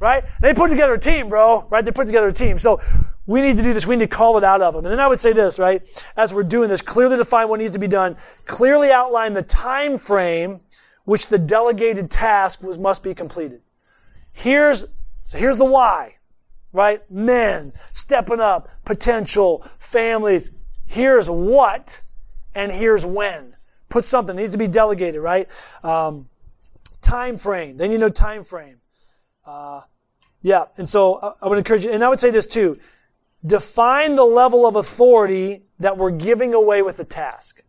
right? They put together a team, bro, right? They put together a team. So we need to do this. We need to call it out of them. And then I would say this, right? As we're doing this, clearly define what needs to be done. Clearly outline the time frame which the delegated task was must be completed. Here's so here's the why right? Men stepping up, potential, families. Here's what, and here's when. Put something needs to be delegated, right? Um, time frame. Then you know time frame. Uh, yeah, and so I, I would encourage you, and I would say this too: define the level of authority that we're giving away with the task.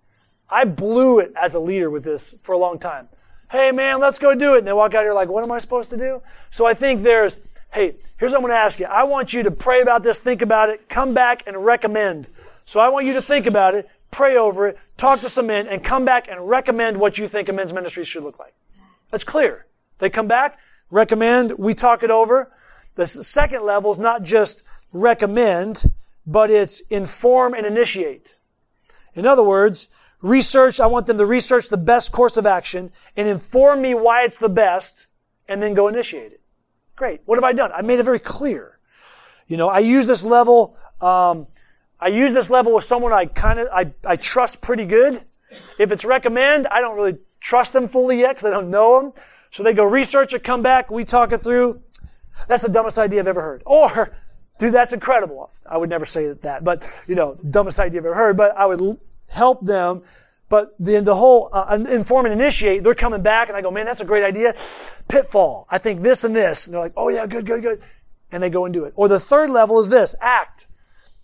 I blew it as a leader with this for a long time. Hey man, let's go do it. And they walk out here like, what am I supposed to do? So I think there's hey, here's what I'm going to ask you. I want you to pray about this, think about it, come back and recommend. So I want you to think about it, pray over it, talk to some men, and come back and recommend what you think a men's ministry should look like. That's clear. They come back, recommend, we talk it over. The second level is not just recommend, but it's inform and initiate. In other words, research, I want them to research the best course of action and inform me why it's the best and then go initiate it. Great. What have I done? I made it very clear. You know, I use this level. Um, I use this level with someone I kind of I, I trust pretty good. If it's recommend, I don't really trust them fully yet because I don't know them. So they go research it, come back, we talk it through. That's the dumbest idea I've ever heard. Or, dude, that's incredible. I would never say that, but you know, dumbest idea I've ever heard. But I would help them but the, the whole uh, inform and initiate, they're coming back, and I go, man, that's a great idea. Pitfall. I think this and this. And they're like, oh yeah, good, good, good. And they go and do it. Or the third level is this, act,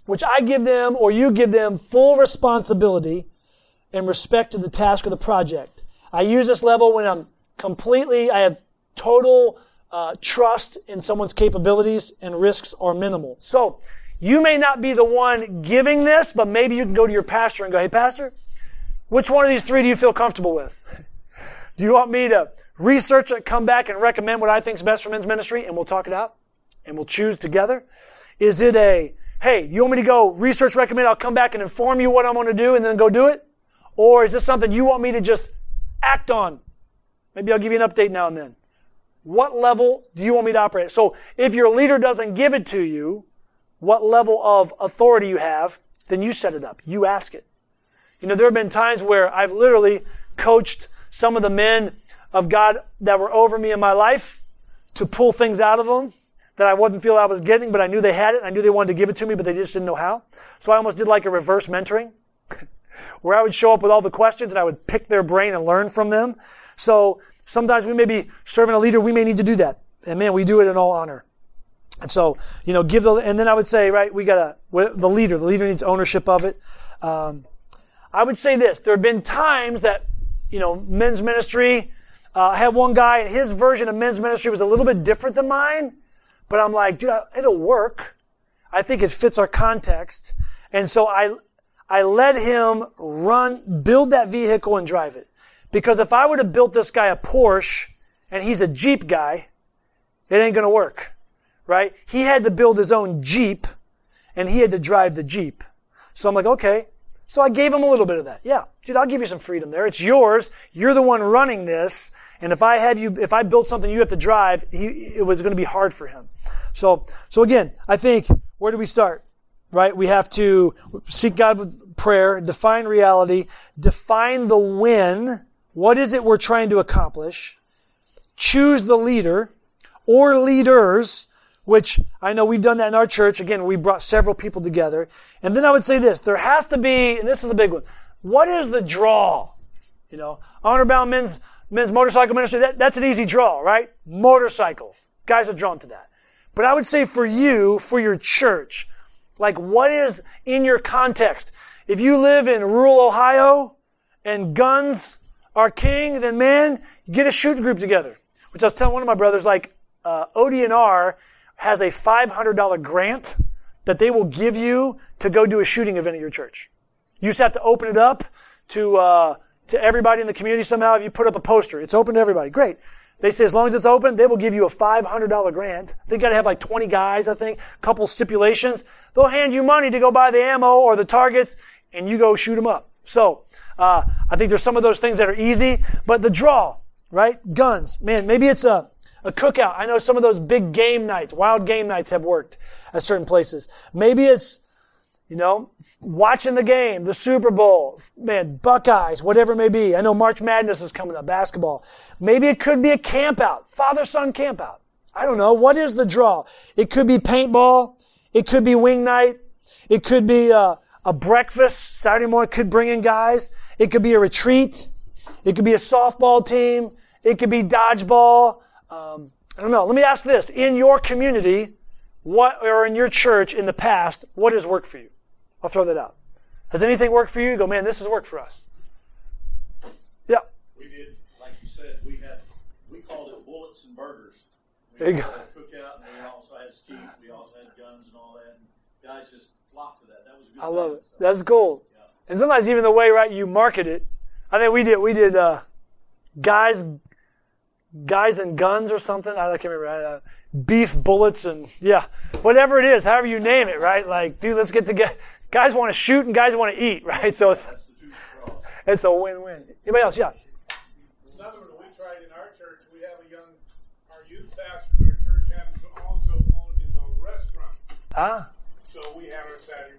which I give them or you give them full responsibility in respect to the task of the project. I use this level when I'm completely, I have total uh, trust in someone's capabilities and risks are minimal. So, you may not be the one giving this, but maybe you can go to your pastor and go, hey, pastor, which one of these three do you feel comfortable with? Do you want me to research it, come back and recommend what I think is best for men's ministry and we'll talk it out and we'll choose together? Is it a, hey, you want me to go research, recommend, I'll come back and inform you what I'm going to do and then go do it? Or is this something you want me to just act on? Maybe I'll give you an update now and then. What level do you want me to operate at? So if your leader doesn't give it to you, what level of authority you have, then you set it up. You ask it. You know, there have been times where I've literally coached some of the men of God that were over me in my life to pull things out of them that I wouldn't feel I was getting, but I knew they had it. I knew they wanted to give it to me, but they just didn't know how. So I almost did like a reverse mentoring, where I would show up with all the questions and I would pick their brain and learn from them. So sometimes we may be serving a leader, we may need to do that. And man, we do it in all honor. And so, you know, give the, and then I would say, right, we got to, the leader, the leader needs ownership of it. Um, I would say this, there have been times that, you know, men's ministry, uh, I had one guy and his version of men's ministry was a little bit different than mine, but I'm like, dude, it'll work. I think it fits our context. And so I, I let him run, build that vehicle and drive it. Because if I would have built this guy a Porsche and he's a Jeep guy, it ain't gonna work right? He had to build his own Jeep and he had to drive the Jeep. So I'm like, okay. So I gave him a little bit of that. Yeah, dude, I'll give you some freedom there. It's yours. You're the one running this. And if I have you, if I build something you have to drive, he, it was going to be hard for him. So, so again, I think, where do we start? Right? We have to seek God with prayer, define reality, define the win. What is it we're trying to accomplish? Choose the leader or leaders which I know we've done that in our church. Again, we brought several people together. And then I would say this, there has to be, and this is a big one, what is the draw? You know, honor bound men's, men's motorcycle ministry, that, that's an easy draw, right? Motorcycles. Guys are drawn to that. But I would say for you, for your church, like what is in your context? If you live in rural Ohio and guns are king, then man, get a shooting group together. Which I was telling one of my brothers, like, uh, ODNR has a $500 grant that they will give you to go do a shooting event at your church. You just have to open it up to, uh, to everybody in the community somehow. If you put up a poster, it's open to everybody. Great. They say as long as it's open, they will give you a $500 grant. They got to have like 20 guys, I think, a couple stipulations. They'll hand you money to go buy the ammo or the targets and you go shoot them up. So, uh, I think there's some of those things that are easy, but the draw, right? Guns. Man, maybe it's a, a cookout. I know some of those big game nights, wild game nights have worked at certain places. Maybe it's, you know, watching the game, the Super Bowl, man, Buckeyes, whatever it may be. I know March Madness is coming up, basketball. Maybe it could be a camp out, father-son camp out. I don't know. What is the draw? It could be paintball. It could be wing night. It could be a, a breakfast. Saturday morning could bring in guys. It could be a retreat. It could be a softball team. It could be dodgeball. Um, I don't know. Let me ask this. In your community, what, or in your church in the past, what has worked for you? I'll throw that out. Has anything worked for you? You go, man, this has worked for us. Yeah. We did, like you said, we had, we called it bullets and burgers. We There you had a cookout, and we also had skeet, we also had guns and all that, and guys just flocked to that. That was a good. I love it. That's gold. And sometimes even the way right you market it. I think we did we did uh, guys guys and guns or something. I can't remember. Uh, beef bullets and yeah, whatever it is, however you name it, right? Like, dude, let's get together. Guys want to shoot and guys want to eat, right? So it's That's the two draws. it's a win-win. Anybody else? Yeah. Another one we tried in our church, we have a young, our youth pastor in our church happens to also own his own restaurant. Ah, So we have our Saturday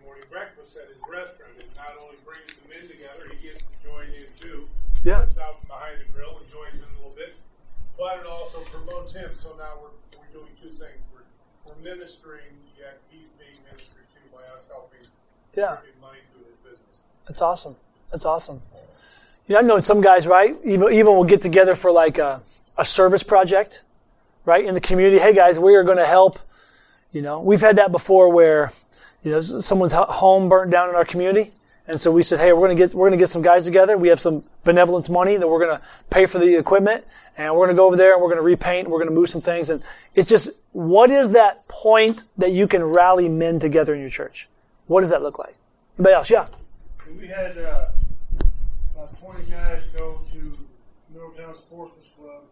at his restaurant. It not only brings the men together, he gets to join in too. Yeah. Sits out behind the grill and joins in a little bit. But it also promotes him. So now we're, we're doing two things. We're, we're ministering, yet he's being ministered to by us helping yeah. money to his business. That's awesome. That's awesome. You know, I've known some guys, right? Even even we'll get together for like a, a service project, right, in the community. Hey guys, we are going to help. You know, we've had that before where, you know, someone's home burnt down in our community, and so we said, hey, we're going to get we're going to get some guys together. We have some benevolence money that we're going to pay for the equipment, and we're going to go over there and we're going to repaint. And We're going to move some things, and it's just what is that point that you can rally men together in your church? What does that look like? Anybody else? Yeah. We had uh, about 20 guys go to Middletown Sportsman's Club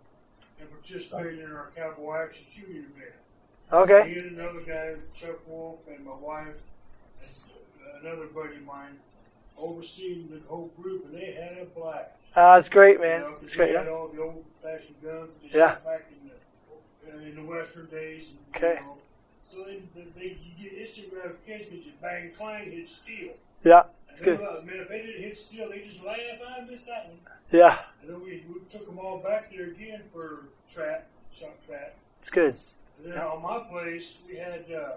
and participate in our Cowboy Action Shooting event. Okay. Me and another guy, Chuck Wolf, and my wife, and another buddy of mine, overseeing the whole group, and they had a blast. Uh, it's great, You man. know, 'cause It's they great. had Yeah. all the old-fashioned guns they Yeah. back in the uh, in the Western days. And, Okay. You know, so they, they, they, you get instant gratification because you bang, clang, hit steel. Yeah. It's good. man, if they didn't hit steel, they just laugh. I missed that one. Yeah. And then we, we took them all back there again for trap, shot trap. It's good. And then on my place, we had uh,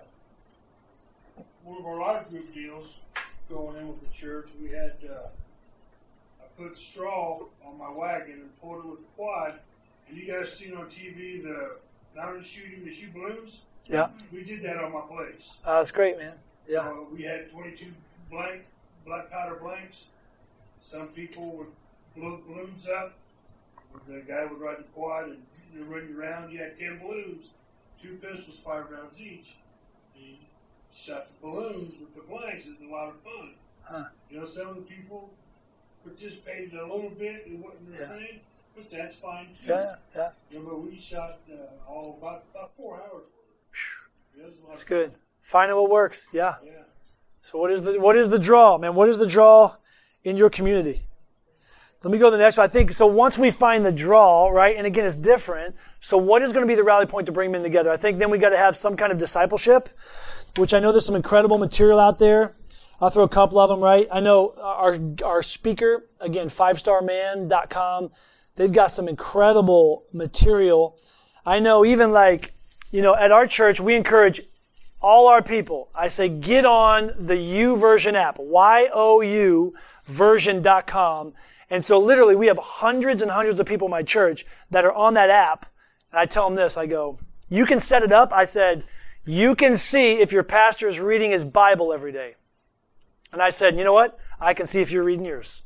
one of our life group deals going in with the church. We had uh, I put straw on my wagon and pulled it with the quad. And you guys seen on TV the mountain shooting the shoot balloons? Yeah. We did that on my place. Uh, that's great, man. Yeah. So we had 22 blank black powder blanks. Some people would blow balloons up. The guy would ride the quad and you run you around. You had 10 balloons, two pistols, five rounds each. He shot the balloons with the blanks. It's a lot of fun. Huh. You know, some of the people participated a little bit. It wasn't their Yeah. thing, but that's fine too. Yeah, yeah. You know, but we shot uh, all about, about four hours worth. Yeah, it was That's good. Finding what works. Yeah. Yeah. So what is the what is the draw, man? What is the draw in your community? Let me go to the next one. I think so. Once we find the draw, right, and again, it's different. So what is going to be the rally point to bring men together? I think then we got to have some kind of discipleship, which I know there's some incredible material out there. I'll throw a couple of them, right? I know our our speaker again, fivestarman.com. They've got some incredible material. I know even like you know at our church we encourage all our people. I say get on the YouVersion app, Y O U version.com. And so literally we have hundreds and hundreds of people in my church that are on that app. And I tell them this, I go, you can set it up. I said, you can see if your pastor is reading his Bible every day. And I said, you know what? I can see if you're reading yours.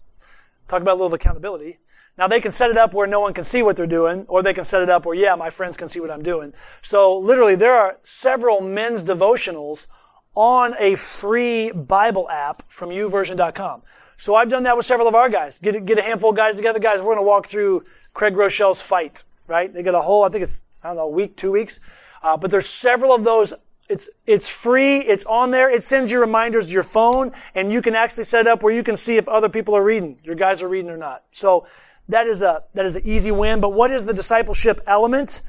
Talk about a little accountability. Now they can set it up where no one can see what they're doing, or they can set it up where, yeah, my friends can see what I'm doing. So literally there are several men's devotionals on a free Bible app from youversion.com. So I've done that with several of our guys. Get, a- get a handful of guys together. Guys, we're going to walk through Craig Groeschel's fight, right? They got a whole, I think it's, I don't know, week, two weeks. Uh, but there's several of those. It's, it's free. It's on there. It sends you reminders to your phone and you can actually set up where you can see if other people are reading, your guys are reading or not. So that is a, that is an easy win. But what is the discipleship element?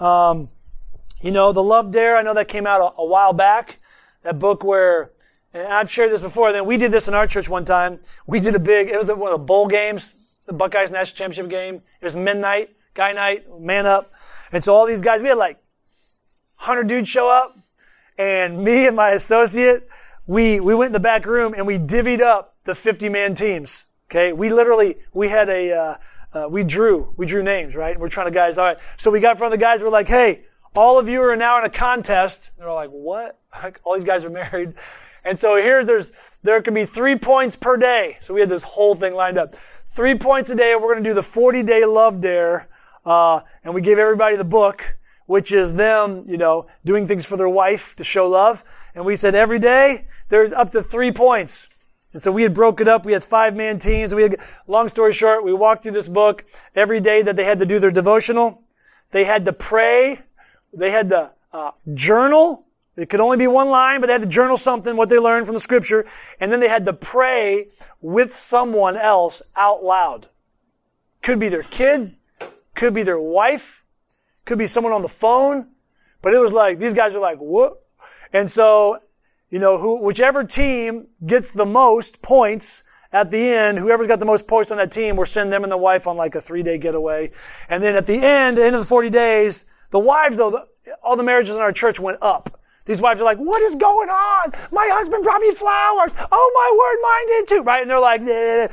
Um, you know, the Love Dare, I know that came out a, a while back. That book where, and I've shared this before, then we did this in our church one time. We did a big, it was one of the bowl games, the Buckeyes National Championship game. It was midnight, guy night, man up. And so all these guys, we had like 100 dudes show up. And me and my associate, we, we went in the back room and we divvied up the 50 man teams. Okay. We literally, we had a, uh, uh, we drew, we drew names, right? We're trying to guys, all right. So we got in front of the guys, we're like, hey, all of you are now in a contest. They're all like, what? All these guys are married. And so here's, there's, there can be three points per day. So we had this whole thing lined up. Three points a day. We're going to do the 40 day love dare. Uh, and we gave everybody the book, which is them, you know, doing things for their wife to show love. And we said every day there's up to three points. And so we had broke it up. We had five man teams. We had, long story short, we walked through this book every day that they had to do their devotional. They had to pray. They had to uh, journal. It could only be one line, but they had to journal something, what they learned from the scripture. And then they had to pray with someone else out loud. Could be their kid. Could be their wife. Could be someone on the phone. But it was like, these guys are like, what? And so you know, who, whichever team gets the most points at the end, whoever's got the most points on that team, we're sending them and the wife on like a three day getaway. And then at the end, end of the 40 days, the wives though, the, all the marriages in our church went up. These wives are like, what is going on? My husband brought me flowers. Oh my word, mine did too, right? And they're like, "Eh."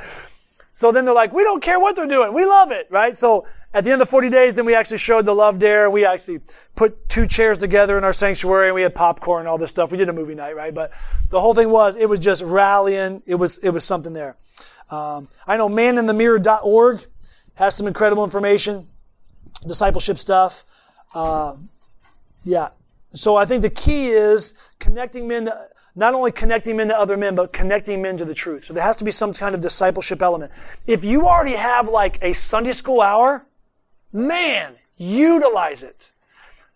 so then they're like, we don't care what they're doing. We love it, right? So at the end of the 40 days, then we actually showed the love dare. We actually put two chairs together in our sanctuary and we had popcorn and all this stuff. We did a movie night, right? But the whole thing was, it was just rallying. It was, it was something there. Um, I know maninthemirror.org has some incredible information, discipleship stuff. Uh, yeah. So I think the key is connecting men to, not only connecting men to other men, but connecting men to the truth. So there has to be some kind of discipleship element. If you already have like a Sunday school hour, man, utilize it.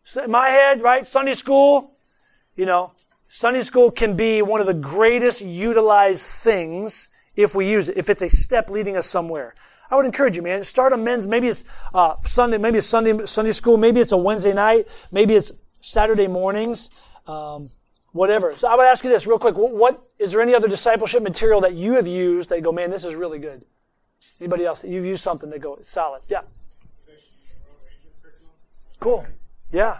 So in my head, right? Sunday school, you know, Sunday school can be one of the greatest utilized things if we use it, if it's a step leading us somewhere. I would encourage you, man. Start a men's. Maybe it's uh, Sunday. Maybe it's Sunday Sunday school. Maybe it's a Wednesday night. Maybe it's Saturday mornings, um, whatever. So I would ask you this real quick. What is there any other discipleship material that you have used that go, man, this is really good? Anybody else that you've used something that go solid? Yeah. Cool. Yeah.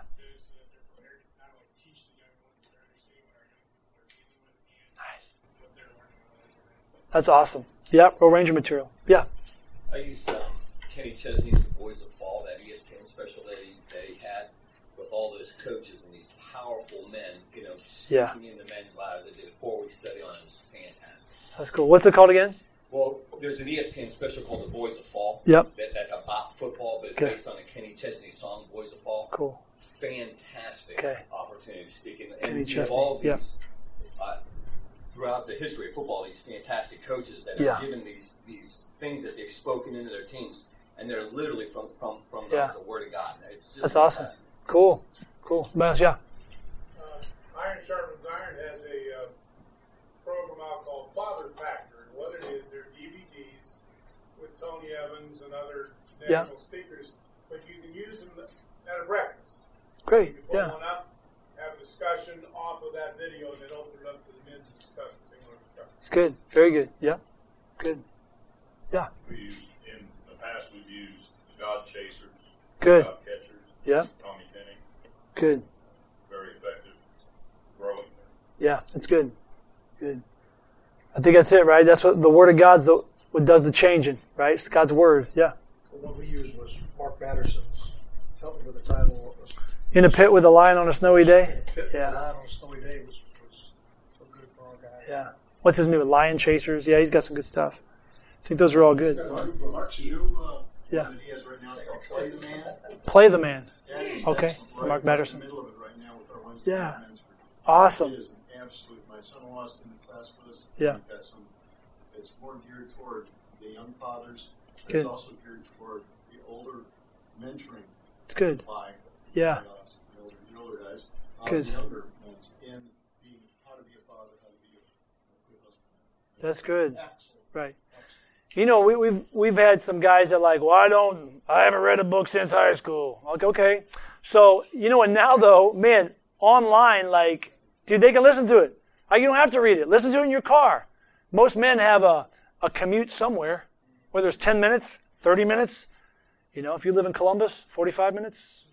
Nice. That's awesome. Yeah, range Ranger material. Yeah. I used um, Kenny Chesney's The Boys of Fall, that ESPN special that he all those coaches and these powerful men, you know, speaking Yeah. into men's lives. I did a four week study on it. It was fantastic. That's cool. What's it called again? Well, there's an ESPN special called The Boys of Fall. Yep. That, that's about football, but it's Okay. based on a Kenny Chesney song, Boys of Fall. Cool. Fantastic Okay. opportunity to speak. And, Kenny and Chesney, all these, uh, throughout the history of football, these fantastic coaches that Yeah. are given these, these things that they've spoken into their teams, and they're literally from, from, from Yeah. the, the Word of God. It's just That's awesome. Fantastic. Cool. Cool. Miles, yeah. Uh, Iron Sharpens Iron has a uh, program out called Father Factor, and what it is, they're DVDs with Tony Evans and other Yeah. national speakers, but you can use them at a breakfast. You Great. can put Yeah. one up, have a discussion off of that video, and then open it up to the men to discuss what they want to discuss. It's good. Very good. Yeah. Good. Yeah. We use, in the past, we've used the God Chasers, Good. God Catchers, Yeah. Tommy Tenney, Good. very effective, growing. Yeah. It's good. Good. I think that's it, right? That's what the Word of God's the, what does the changing, right? It's God's Word. Yeah. The one we used was Mark Batterson's, help me with the title. What was In a pit with a lion on a snowy day. Yeah. yeah. on a snowy day was, was so good for our guy. Yeah. What's his new Lion Chasers? Yeah, he's got some good stuff. I think those are all good. Mark's new, uh, Yeah. that he right now Play the Man. Play the man. That is Okay. Right Mark in Batterson. the middle of it right now with our Wednesday Yeah. night men's group. Awesome. An absolute, my son-in-law's in the class with us. Yeah. We've got some, it's more geared toward the young fathers. but Good. It's also geared toward the older mentoring It's good. by Yeah. by the older, the older guys, uh, Good. the younger ones in being how to be a father, how to be a, a good husband. That's good. Excellent. Right. You know, we, we've we've had some guys that like, well, I don't, I haven't read a book since high school. Like, okay, so you know, and now though, man, online, like, dude, they can listen to it. Like, you don't have to read it. Listen to it in your car. Most men have a a commute somewhere, whether it's ten minutes, thirty minutes. You know, if you live in Columbus, forty-five minutes.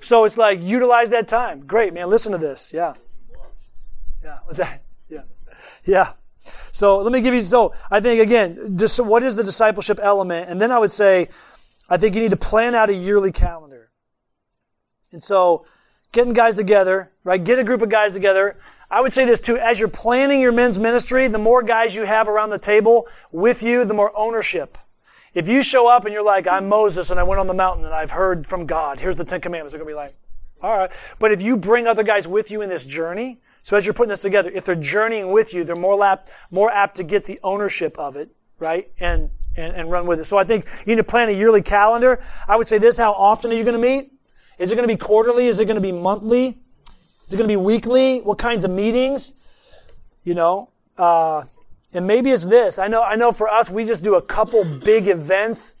So it's like utilize that time. Great, man. Listen to this. Yeah. Yeah. What's that? Yeah. Yeah. So let me give you. So I think again, just what is the discipleship element? And then I would say, I think you need to plan out a yearly calendar. And so, getting guys together, right? Get a group of guys together. I would say this too: as you're planning your men's ministry, the more guys you have around the table with you, the more ownership. If you show up and you're like, I'm Moses and I went on the mountain and I've heard from God, here's the Ten Commandments, they're going to be like, all right. But if you bring other guys with you in this journey, so as you're putting this together, if they're journeying with you, they're more apt, more apt to get the ownership of it, right? And, and, and run with it. So I think you need to plan a yearly calendar. I would say this, how often are you going to meet? Is it going to be quarterly? Is it going to be monthly? Is it going to be weekly? What kinds of meetings? You know, uh, and maybe it's this. I know, I know for us, we just do a couple big events.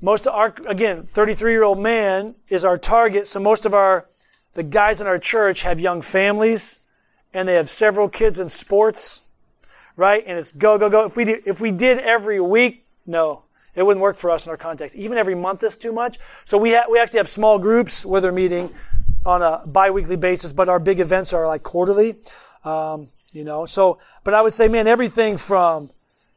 Most of our, again, 33 year old man is our target. So most of our, the guys in our church have young families and they have several kids in sports, right? And it's go, go, go. If we did, if we did every week, no, it wouldn't work for us in our context. Even every month is too much. So we ha- we actually have small groups where they're meeting on a biweekly basis, but our big events are like quarterly. Um, you know, so, but I would say, man, everything from,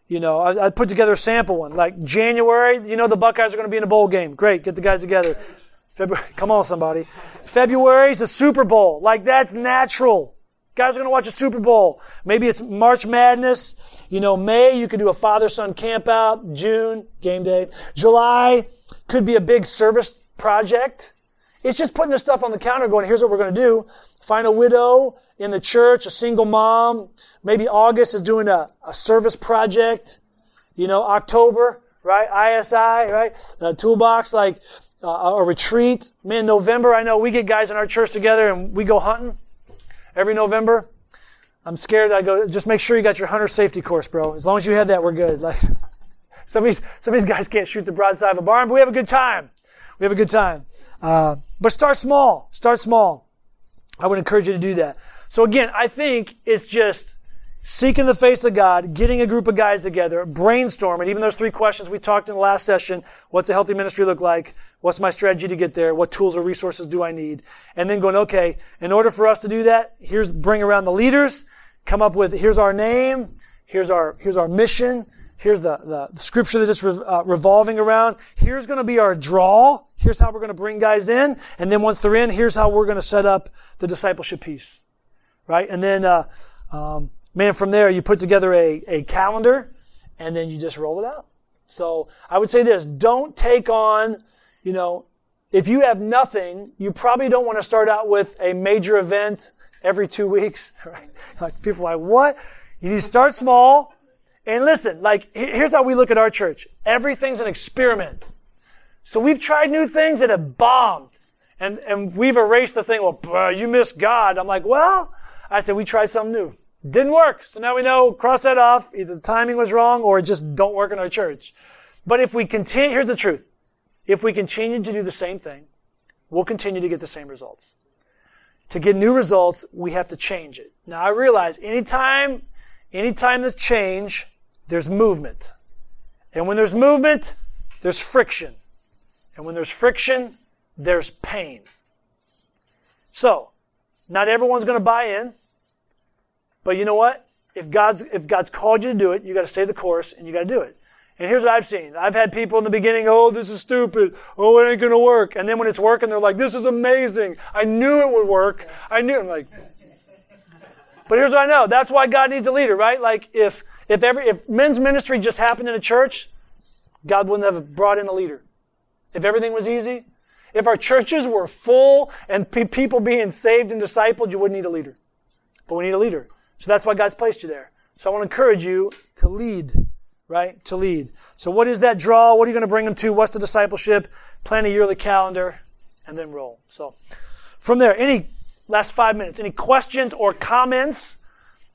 you know, I, I put together a sample one. Like January, you know, the Buckeyes are going to be in a bowl game. Great, get the guys together. February, come on, somebody. February is the Super Bowl. Like that's natural. Guys are going to watch a Super Bowl. Maybe it's March Madness. You know, May, you could do a father-son camp out. June, game day. July could be a big service project. It's just putting this stuff on the counter going, here's what we're going to do. Find a widow in the church, a single mom. Maybe August is doing a, a service project. You know, October, right? ISI, right? A toolbox, like uh, a retreat. Man, November, I know we get guys in our church together and we go hunting every November. I'm scared. I go, just make sure you got your hunter safety course, bro. As long as you have that, we're good. Like, some of these, some of these guys can't shoot the broadside of a barn, but we have a good time. We have a good time. Uh, but start small. Start small. I would encourage you to do that. So again, I think it's just seeking the face of God, getting a group of guys together, brainstorming. Even those three questions we talked in the last session. What's a healthy ministry look like? What's my strategy to get there? What tools or resources do I need? And then going, okay, in order for us to do that, here's bring around the leaders, come up with here's our name, Here's our, here's our mission. Here's the, the, the scripture that it's re, uh, revolving around. Here's going to be our draw. Here's how we're going to bring guys in. And then once they're in, here's how we're going to set up the discipleship piece. Right? And then, uh, um, man, from there, you put together a, a calendar and then you just roll it out. So I would say this, don't take on, you know, if you have nothing, you probably don't want to start out with a major event every two weeks. Right? Like people like, what? You need to start small. And listen, like, here's how we look at our church. Everything's an experiment. So we've tried new things that have bombed. And, and we've erased the thing, well, you missed God. I'm like, well, I said, we tried something new. Didn't work. So now we know, cross that off. Either the timing was wrong or it just don't work in our church. But if we continue, here's the truth. If we continue to do the same thing, we'll continue to get the same results. To get new results, we have to change it. Now I realize anytime, anytime there's change, there's movement. And when there's movement, there's friction. And when there's friction, there's pain. So, not everyone's going to buy in. But you know what? If God's, if God's called you to do it, you got to stay the course and you got to do it. And here's what I've seen. I've had people in the beginning, oh, this is stupid. Oh, it ain't going to work. And then when it's working, they're like, this is amazing. I knew it would work. I knew. I'm like, but here's what I know. That's why God needs a leader, right? Like if, if every, if men's ministry just happened in a church, God wouldn't have brought in a leader. If everything was easy, if our churches were full and pe- people being saved and discipled, you wouldn't need a leader. But we need a leader. So that's why God's placed you there. So I want to encourage you to lead, right? To lead. So what is that draw? What are you going to bring them to? What's the discipleship? Plan a yearly calendar and then roll. So from there, any last five minutes, any questions or comments?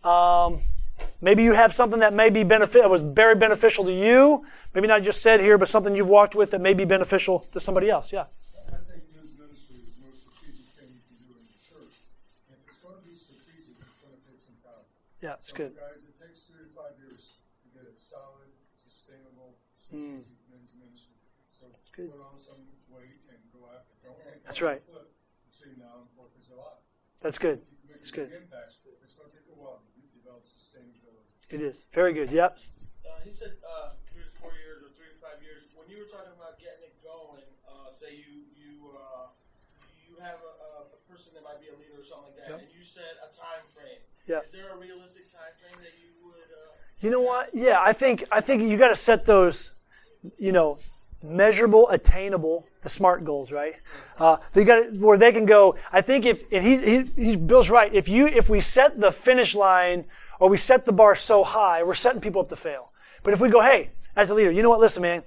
Um, maybe you have something that may be benefit, was very beneficial to you. Maybe not just said here, but something you've walked with that may be beneficial to somebody else. Yeah. Yeah, it's good. Guys, it takes three to five years to get a solid, sustainable, mm. men's ministry. So good. put on some weight and go after. Don't That's right. Flip between now and Fourth of July. That's good. That's good. Impact. It's going to take a while to develop sustainability. It is very good. Yep. Uh, he said uh, three to four years or three to five years. When you were talking about getting it going, uh, say you you uh, you have a, a, person that might be a leader or something like that, yep. and you said a time frame. Yeah. Is there a realistic time frame that you would? Uh, you know what? Yeah, I think I think you got to set those, you know, measurable, attainable, the smart goals, right? Uh, they got where they can go. I think if and he, he, he Bill's right. If you if we set the finish line or we set the bar so high, we're setting people up to fail. But if we go, hey, as a leader, you know what? Listen, man,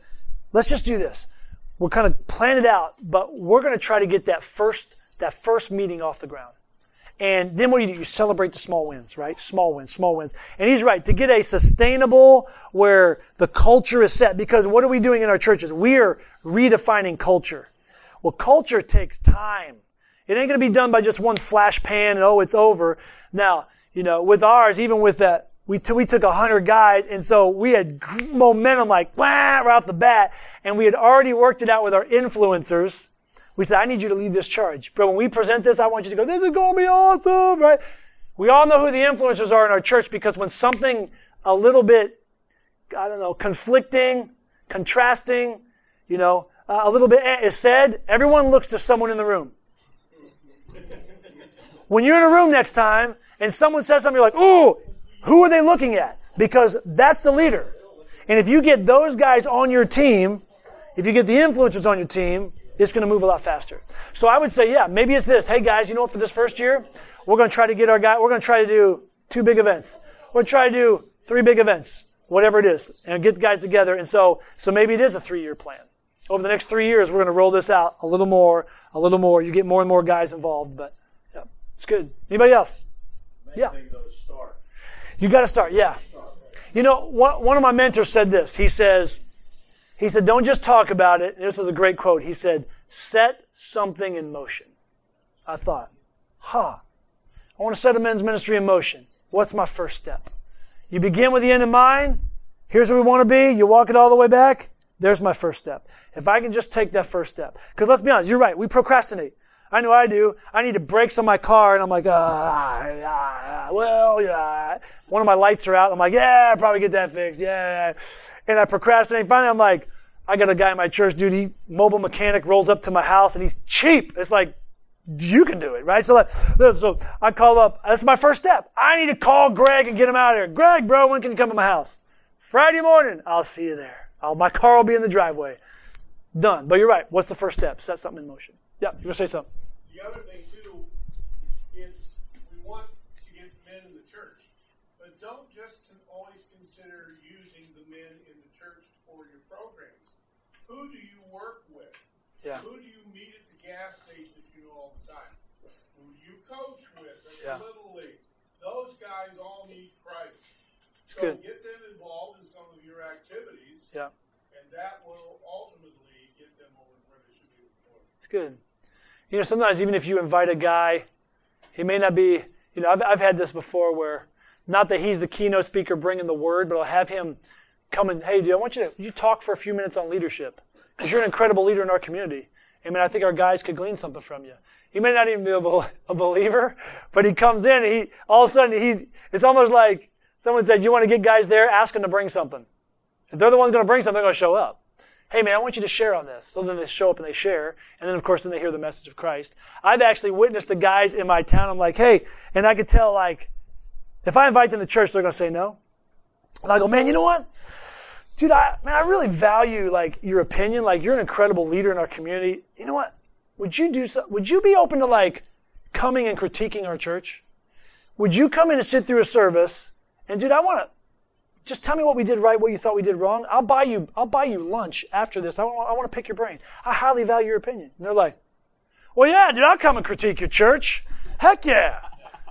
let's just do this. We'll kind of plan it out, but we're going to try to get that first that first meeting off the ground. And then what do you do? You celebrate the small wins, right? Small wins, small wins. And he's right. To get a sustainable where the culture is set, because what are we doing in our churches? We are redefining culture. Well, culture takes time. It ain't going to be done by just one flash pan and oh, it's over. Now, you know, with ours, even with that, we, t- we took a hundred guys and so we had momentum like, wah, right off the bat. And we had already worked it out with our influencers we said, I need you to lead this charge. But when we present this, I want you to go, this is going to be awesome, right? We all know who the influencers are in our church because when something a little bit, I don't know, conflicting, contrasting, you know, uh, a little bit is said, everyone looks to someone in the room. When you're in a room next time and someone says something, you're like, ooh, who are they looking at? Because that's the leader. And if you get those guys on your team, if you get the influencers on your team, it's going to move a lot faster. So I would say, yeah, maybe it's this. Hey guys, you know what? For this first year, we're going to try to get our guy. We're going to try to do two big events. We're going to try to do three big events, whatever it is, and get the guys together. And so, so maybe it is a three-year plan. Over the next three years, we're going to roll this out a little more, a little more. You get more and more guys involved, but yeah, it's good. Anybody else? yeah. You got to start. Yeah. You know, one, one of my mentors said this. He says, he said, don't just talk about it. This is a great quote. He said, set something in motion. I thought, huh, I want to set a men's ministry in motion. What's my first step? You begin with the end in mind. Here's where we want to be. You walk it all the way back. There's my first step. If I can just take that first step. Because let's be honest, you're right. We procrastinate. I know I do. I need to brakes on my car, and I'm like, ah, ah, well, yeah. One of my lights are out. I'm like, yeah, I'll probably get that fixed. Yeah. And I procrastinate. Finally, I'm like, I got a guy in my church, dude. He mobile mechanic rolls up to my house, and he's cheap. It's like you can do it, right? So, so I call up. That's my first step. I need to call Greg and get him out of here. Greg, bro, when can you come to my house? Friday morning. I'll see you there. I'll, my car will be in the driveway. Done. But you're right. What's the first step? Set something in motion. Yeah, you want to say something? The other thing too is we want to get men in the church, but don't just always consider using the men in the church for your programs. Who do you work with? Yeah. Who do you meet at the gas station you know all the time? Who do you coach with at Yeah. the little league? Those guys all need Christ. So good. get them involved in some of your activities, Yeah. and that will ultimately get them over where they should be. It's good. You know, sometimes even if you invite a guy, he may not be, you know, I've, I've had this before where, not that he's the keynote speaker bringing the word, but I'll have him come and, hey, dude, I want you to, you talk for a few minutes on leadership. Because you're an incredible leader in our community. I mean, I think our guys could glean something from you. He may not even be a, believer, but he comes in and he, all of a sudden, he, it's almost like someone said, you want to get guys there, ask them to bring something. If they're the ones going to bring something, they're going to show up hey man, I want you to share on this. So then they show up and they share. And then of course then they hear the message of Christ. I've actually witnessed the guys in my town. I'm like, hey, and I could tell like, if I invite them to church, they're going to say no. And I go, man, you know what? Dude, I, man, I really value like your opinion. Like you're an incredible leader in our community. You know what? Would you do so, would you be open to like coming and critiquing our church? Would you come in and sit through a service? And dude, I want to, just tell me what we did right, what you thought we did wrong. I'll buy you, I'll buy you lunch after this. I want, I want to pick your brain. I highly value your opinion. And they're like, well, yeah, dude, I'll come and critique your church. Heck yeah.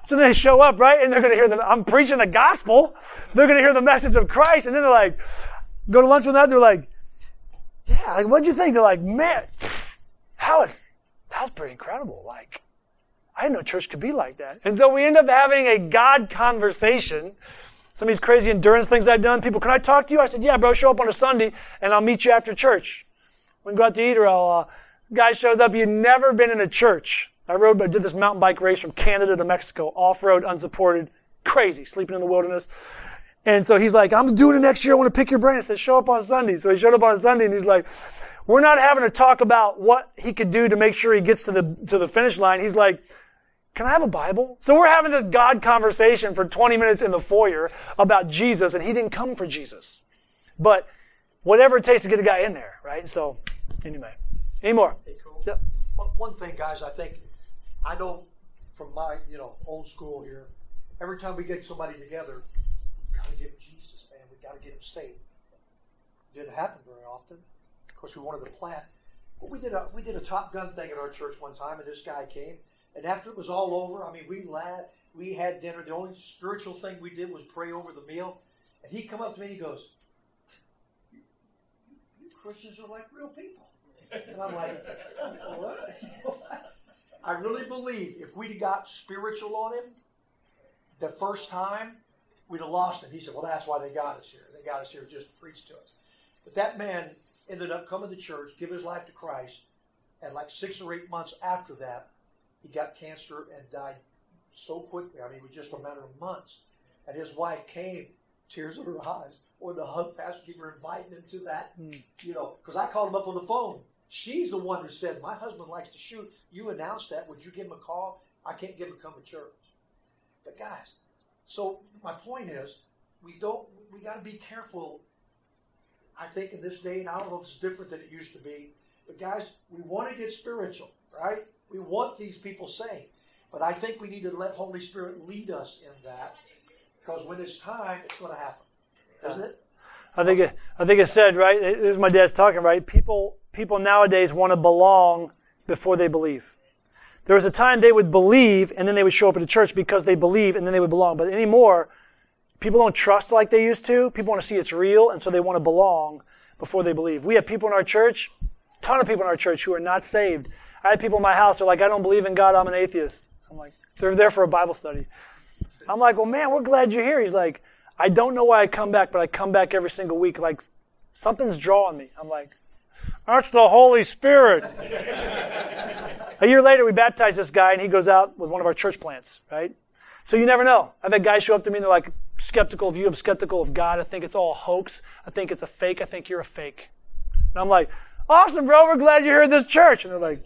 So they show up, right? And they're going to hear them. I'm preaching the gospel. They're going to hear the message of Christ. And then they're like, go to lunch with that. They're like, yeah, like, what'd you think? They're like, man, how is, that was pretty incredible. Like, I didn't know church could be like that. And so we end up having a God conversation some of these crazy endurance things I've done. People, can I talk to you? I said, yeah, bro, show up on a Sunday and I'll meet you after church. We can go out to eat or I'll, uh, guy shows up. You've never been in a church. I rode, I did this mountain bike race from Canada to Mexico, off-road, unsupported, crazy, sleeping in the wilderness. And so he's like, I'm doing it next year. I want to pick your brain. I said, show up on Sunday. So he showed up on Sunday and he's like, we're not having to talk about what he could do to make sure he gets to the, to the finish line. He's like, can I have a Bible? So we're having this God conversation for 20 minutes in the foyer about Jesus, and he didn't come for Jesus. But whatever it takes to get a guy in there, right? So, anyway. Any more? Hey, Cole. Yep. One- One thing, guys, I think, I know from my, you know, old school here, every time we get somebody together, we gotta get Jesus, man. We gotta get him saved. Didn't happen very often. Of course, we wanted to plant. But we did a we did a Top Gun thing at our church one time, and this guy came, and after it was all over, I mean, we laughed, we had dinner. The only spiritual thing we did was pray over the meal, and he come up to me and he goes, "You, you Christians are like real people." And I'm like, what? I really believe if we'd got spiritual on him the first time, we'd have lost him. He said, well, that's why they got us here. They got us here just to preach to us. But that man ended up coming to church, give his life to Christ, and like six or eight months after that, he got cancer and died so quickly. I mean, it was just a matter of months. And his wife came, tears in her eyes, wanted to hug Pastor Keeper, inviting him to that, hmm. you know, because I called him up on the phone. She's the one who said, My husband likes to shoot. You announced that. Would you give him a call? I can't give him come to church. But guys, so my point is, we don't we gotta be careful. I think in this day, and I don't know if it's different than it used to be, but guys, we want to get spiritual, right? We want these people saved. But I think we need to let Holy Spirit lead us in that. Because when it's time, it's gonna happen. Isn't it? I think it, I think it said right. This is my dad's talking right. People people nowadays want to belong before they believe. There was a time they would believe and then they would show up at a church because they believe and then they would belong. But anymore, people don't trust like they used to. People want to see it's real and so they want to belong before they believe. We have people in our church, ton of people in our church who are not saved. I had people in my house who are like, I don't believe in God, I'm an atheist. I'm like, they're there for a Bible study. I'm like, well, man, we're glad you're here. He's like, I don't know why I come back, but I come back every single week. Like, something's drawing me. I'm like, that's the Holy Spirit. A year later, we baptized this guy, and he goes out with one of our church plants, right? So you never know. I've had guys show up to me and they're like skeptical of you. I'm skeptical of God. I think it's all a hoax. I think it's a fake. I think you're a fake. And I'm like, awesome, bro. We're glad you're here at this church. And they're like,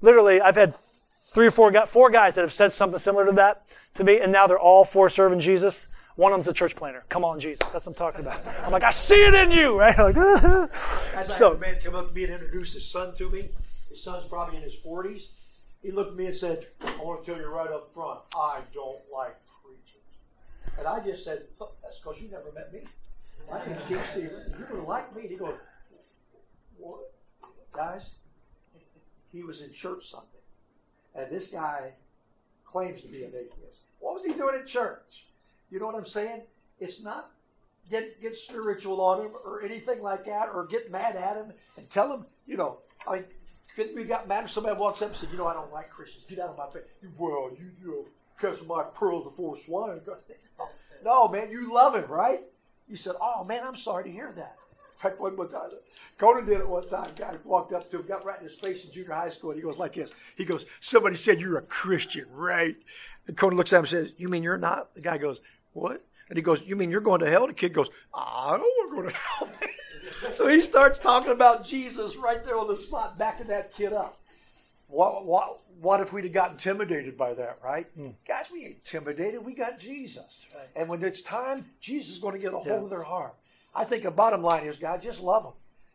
literally, I've had three or four, four guys that have said something similar to that to me, and now they're all for serving Jesus. One of them's a church planter. Come on, Jesus. That's what I'm talking about. I'm like, I see it in you, right? Like, As I So- man come up to me and introduce his son to me, his son's probably in his 40s. He looked at me and said, I want to tell you right up front, I don't like preachers. And I just said, "Oh, That's because you never met me. My name's Steve Stevens. You're going to like me. He goes, What? Guys, he was in church Sunday. And this guy claims to be an atheist. What was he doing at church? You know what I'm saying? It's not get get spiritual on him or anything like that, or get mad at him and tell him, you know, I mean, we got mad if somebody walks up and said, you know, I don't like Christians. Get out of my face. Well, you, you know, because of my pearl before swine. No, man, you love him, right? You said, oh, man, I'm sorry to hear that. In fact, one, one time, Conan did it one time. Guy walked up to him, got right in his face in junior high school, and he goes like this. He goes, somebody said you're a Christian, right? And Conan looks at him and says, you mean you're not? The guy goes, what? And he goes, you mean you're going to hell? The kid goes, I don't want to go to hell. So he starts talking about Jesus right there on the spot, backing that kid up. What, what, what if we'd have got intimidated by that, right? Hmm. Guys, we ain't intimidated. We got Jesus. And when it's time, Jesus is going to get a hold Yeah. of their heart. I think the bottom line is, God, just love them.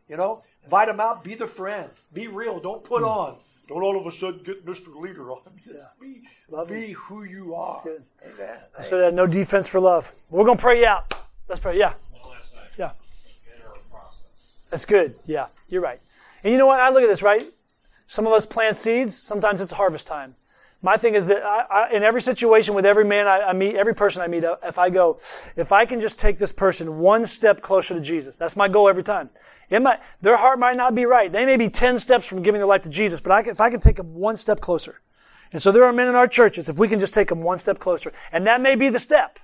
You know, invite them out, be the friend, be real, don't put hmm. on. Don't all of a sudden get Mr. Leader on. Just be, Love 'em. be who you are. good. Amen. so that no defense for love. We're going to pray you out. Let's pray. Yeah. One last thing. Yeah. That's good. Yeah, you're right. And you know what? I look at this, right? Some of us plant seeds. Sometimes it's harvest time. My thing is that I, I, in every situation with every man I, I meet, every person I meet, uh, if I go, if I can just take this person one step closer to Jesus, that's my goal every time. It might, their heart might not be right. They may be 10 steps from giving their life to Jesus, but I can, if I can take them one step closer. And so there are men in our churches, if we can just take them one step closer, and that may be the step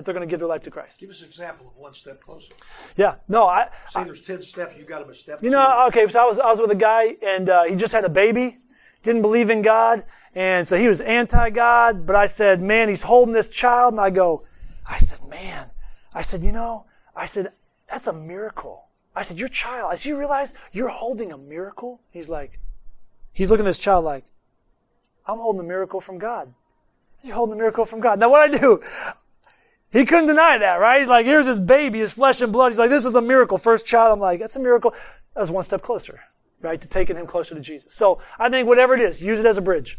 that they're going to give their life to Christ. Give us an example of one step closer. Yeah, no, I, Say there's 10 steps, you got them a step. You know, okay, so I was, I was with a guy and uh, he just had a baby, didn't believe in God, and so he was anti God, but I said, man, he's holding this child, and I go, I said, man, I said, you know, I said, that's a miracle. I said, your child, I said, you realize you're holding a miracle? He's like, he's looking at this child like, I'm holding a miracle from God. You're holding a miracle from God. Now, what I do, he couldn't deny that, right? He's like, here's his baby, his flesh and blood. He's like, this is a miracle. First child. I'm like, that's a miracle. That was one step closer, right? To taking him closer to Jesus. So I think whatever it is, use it as a bridge.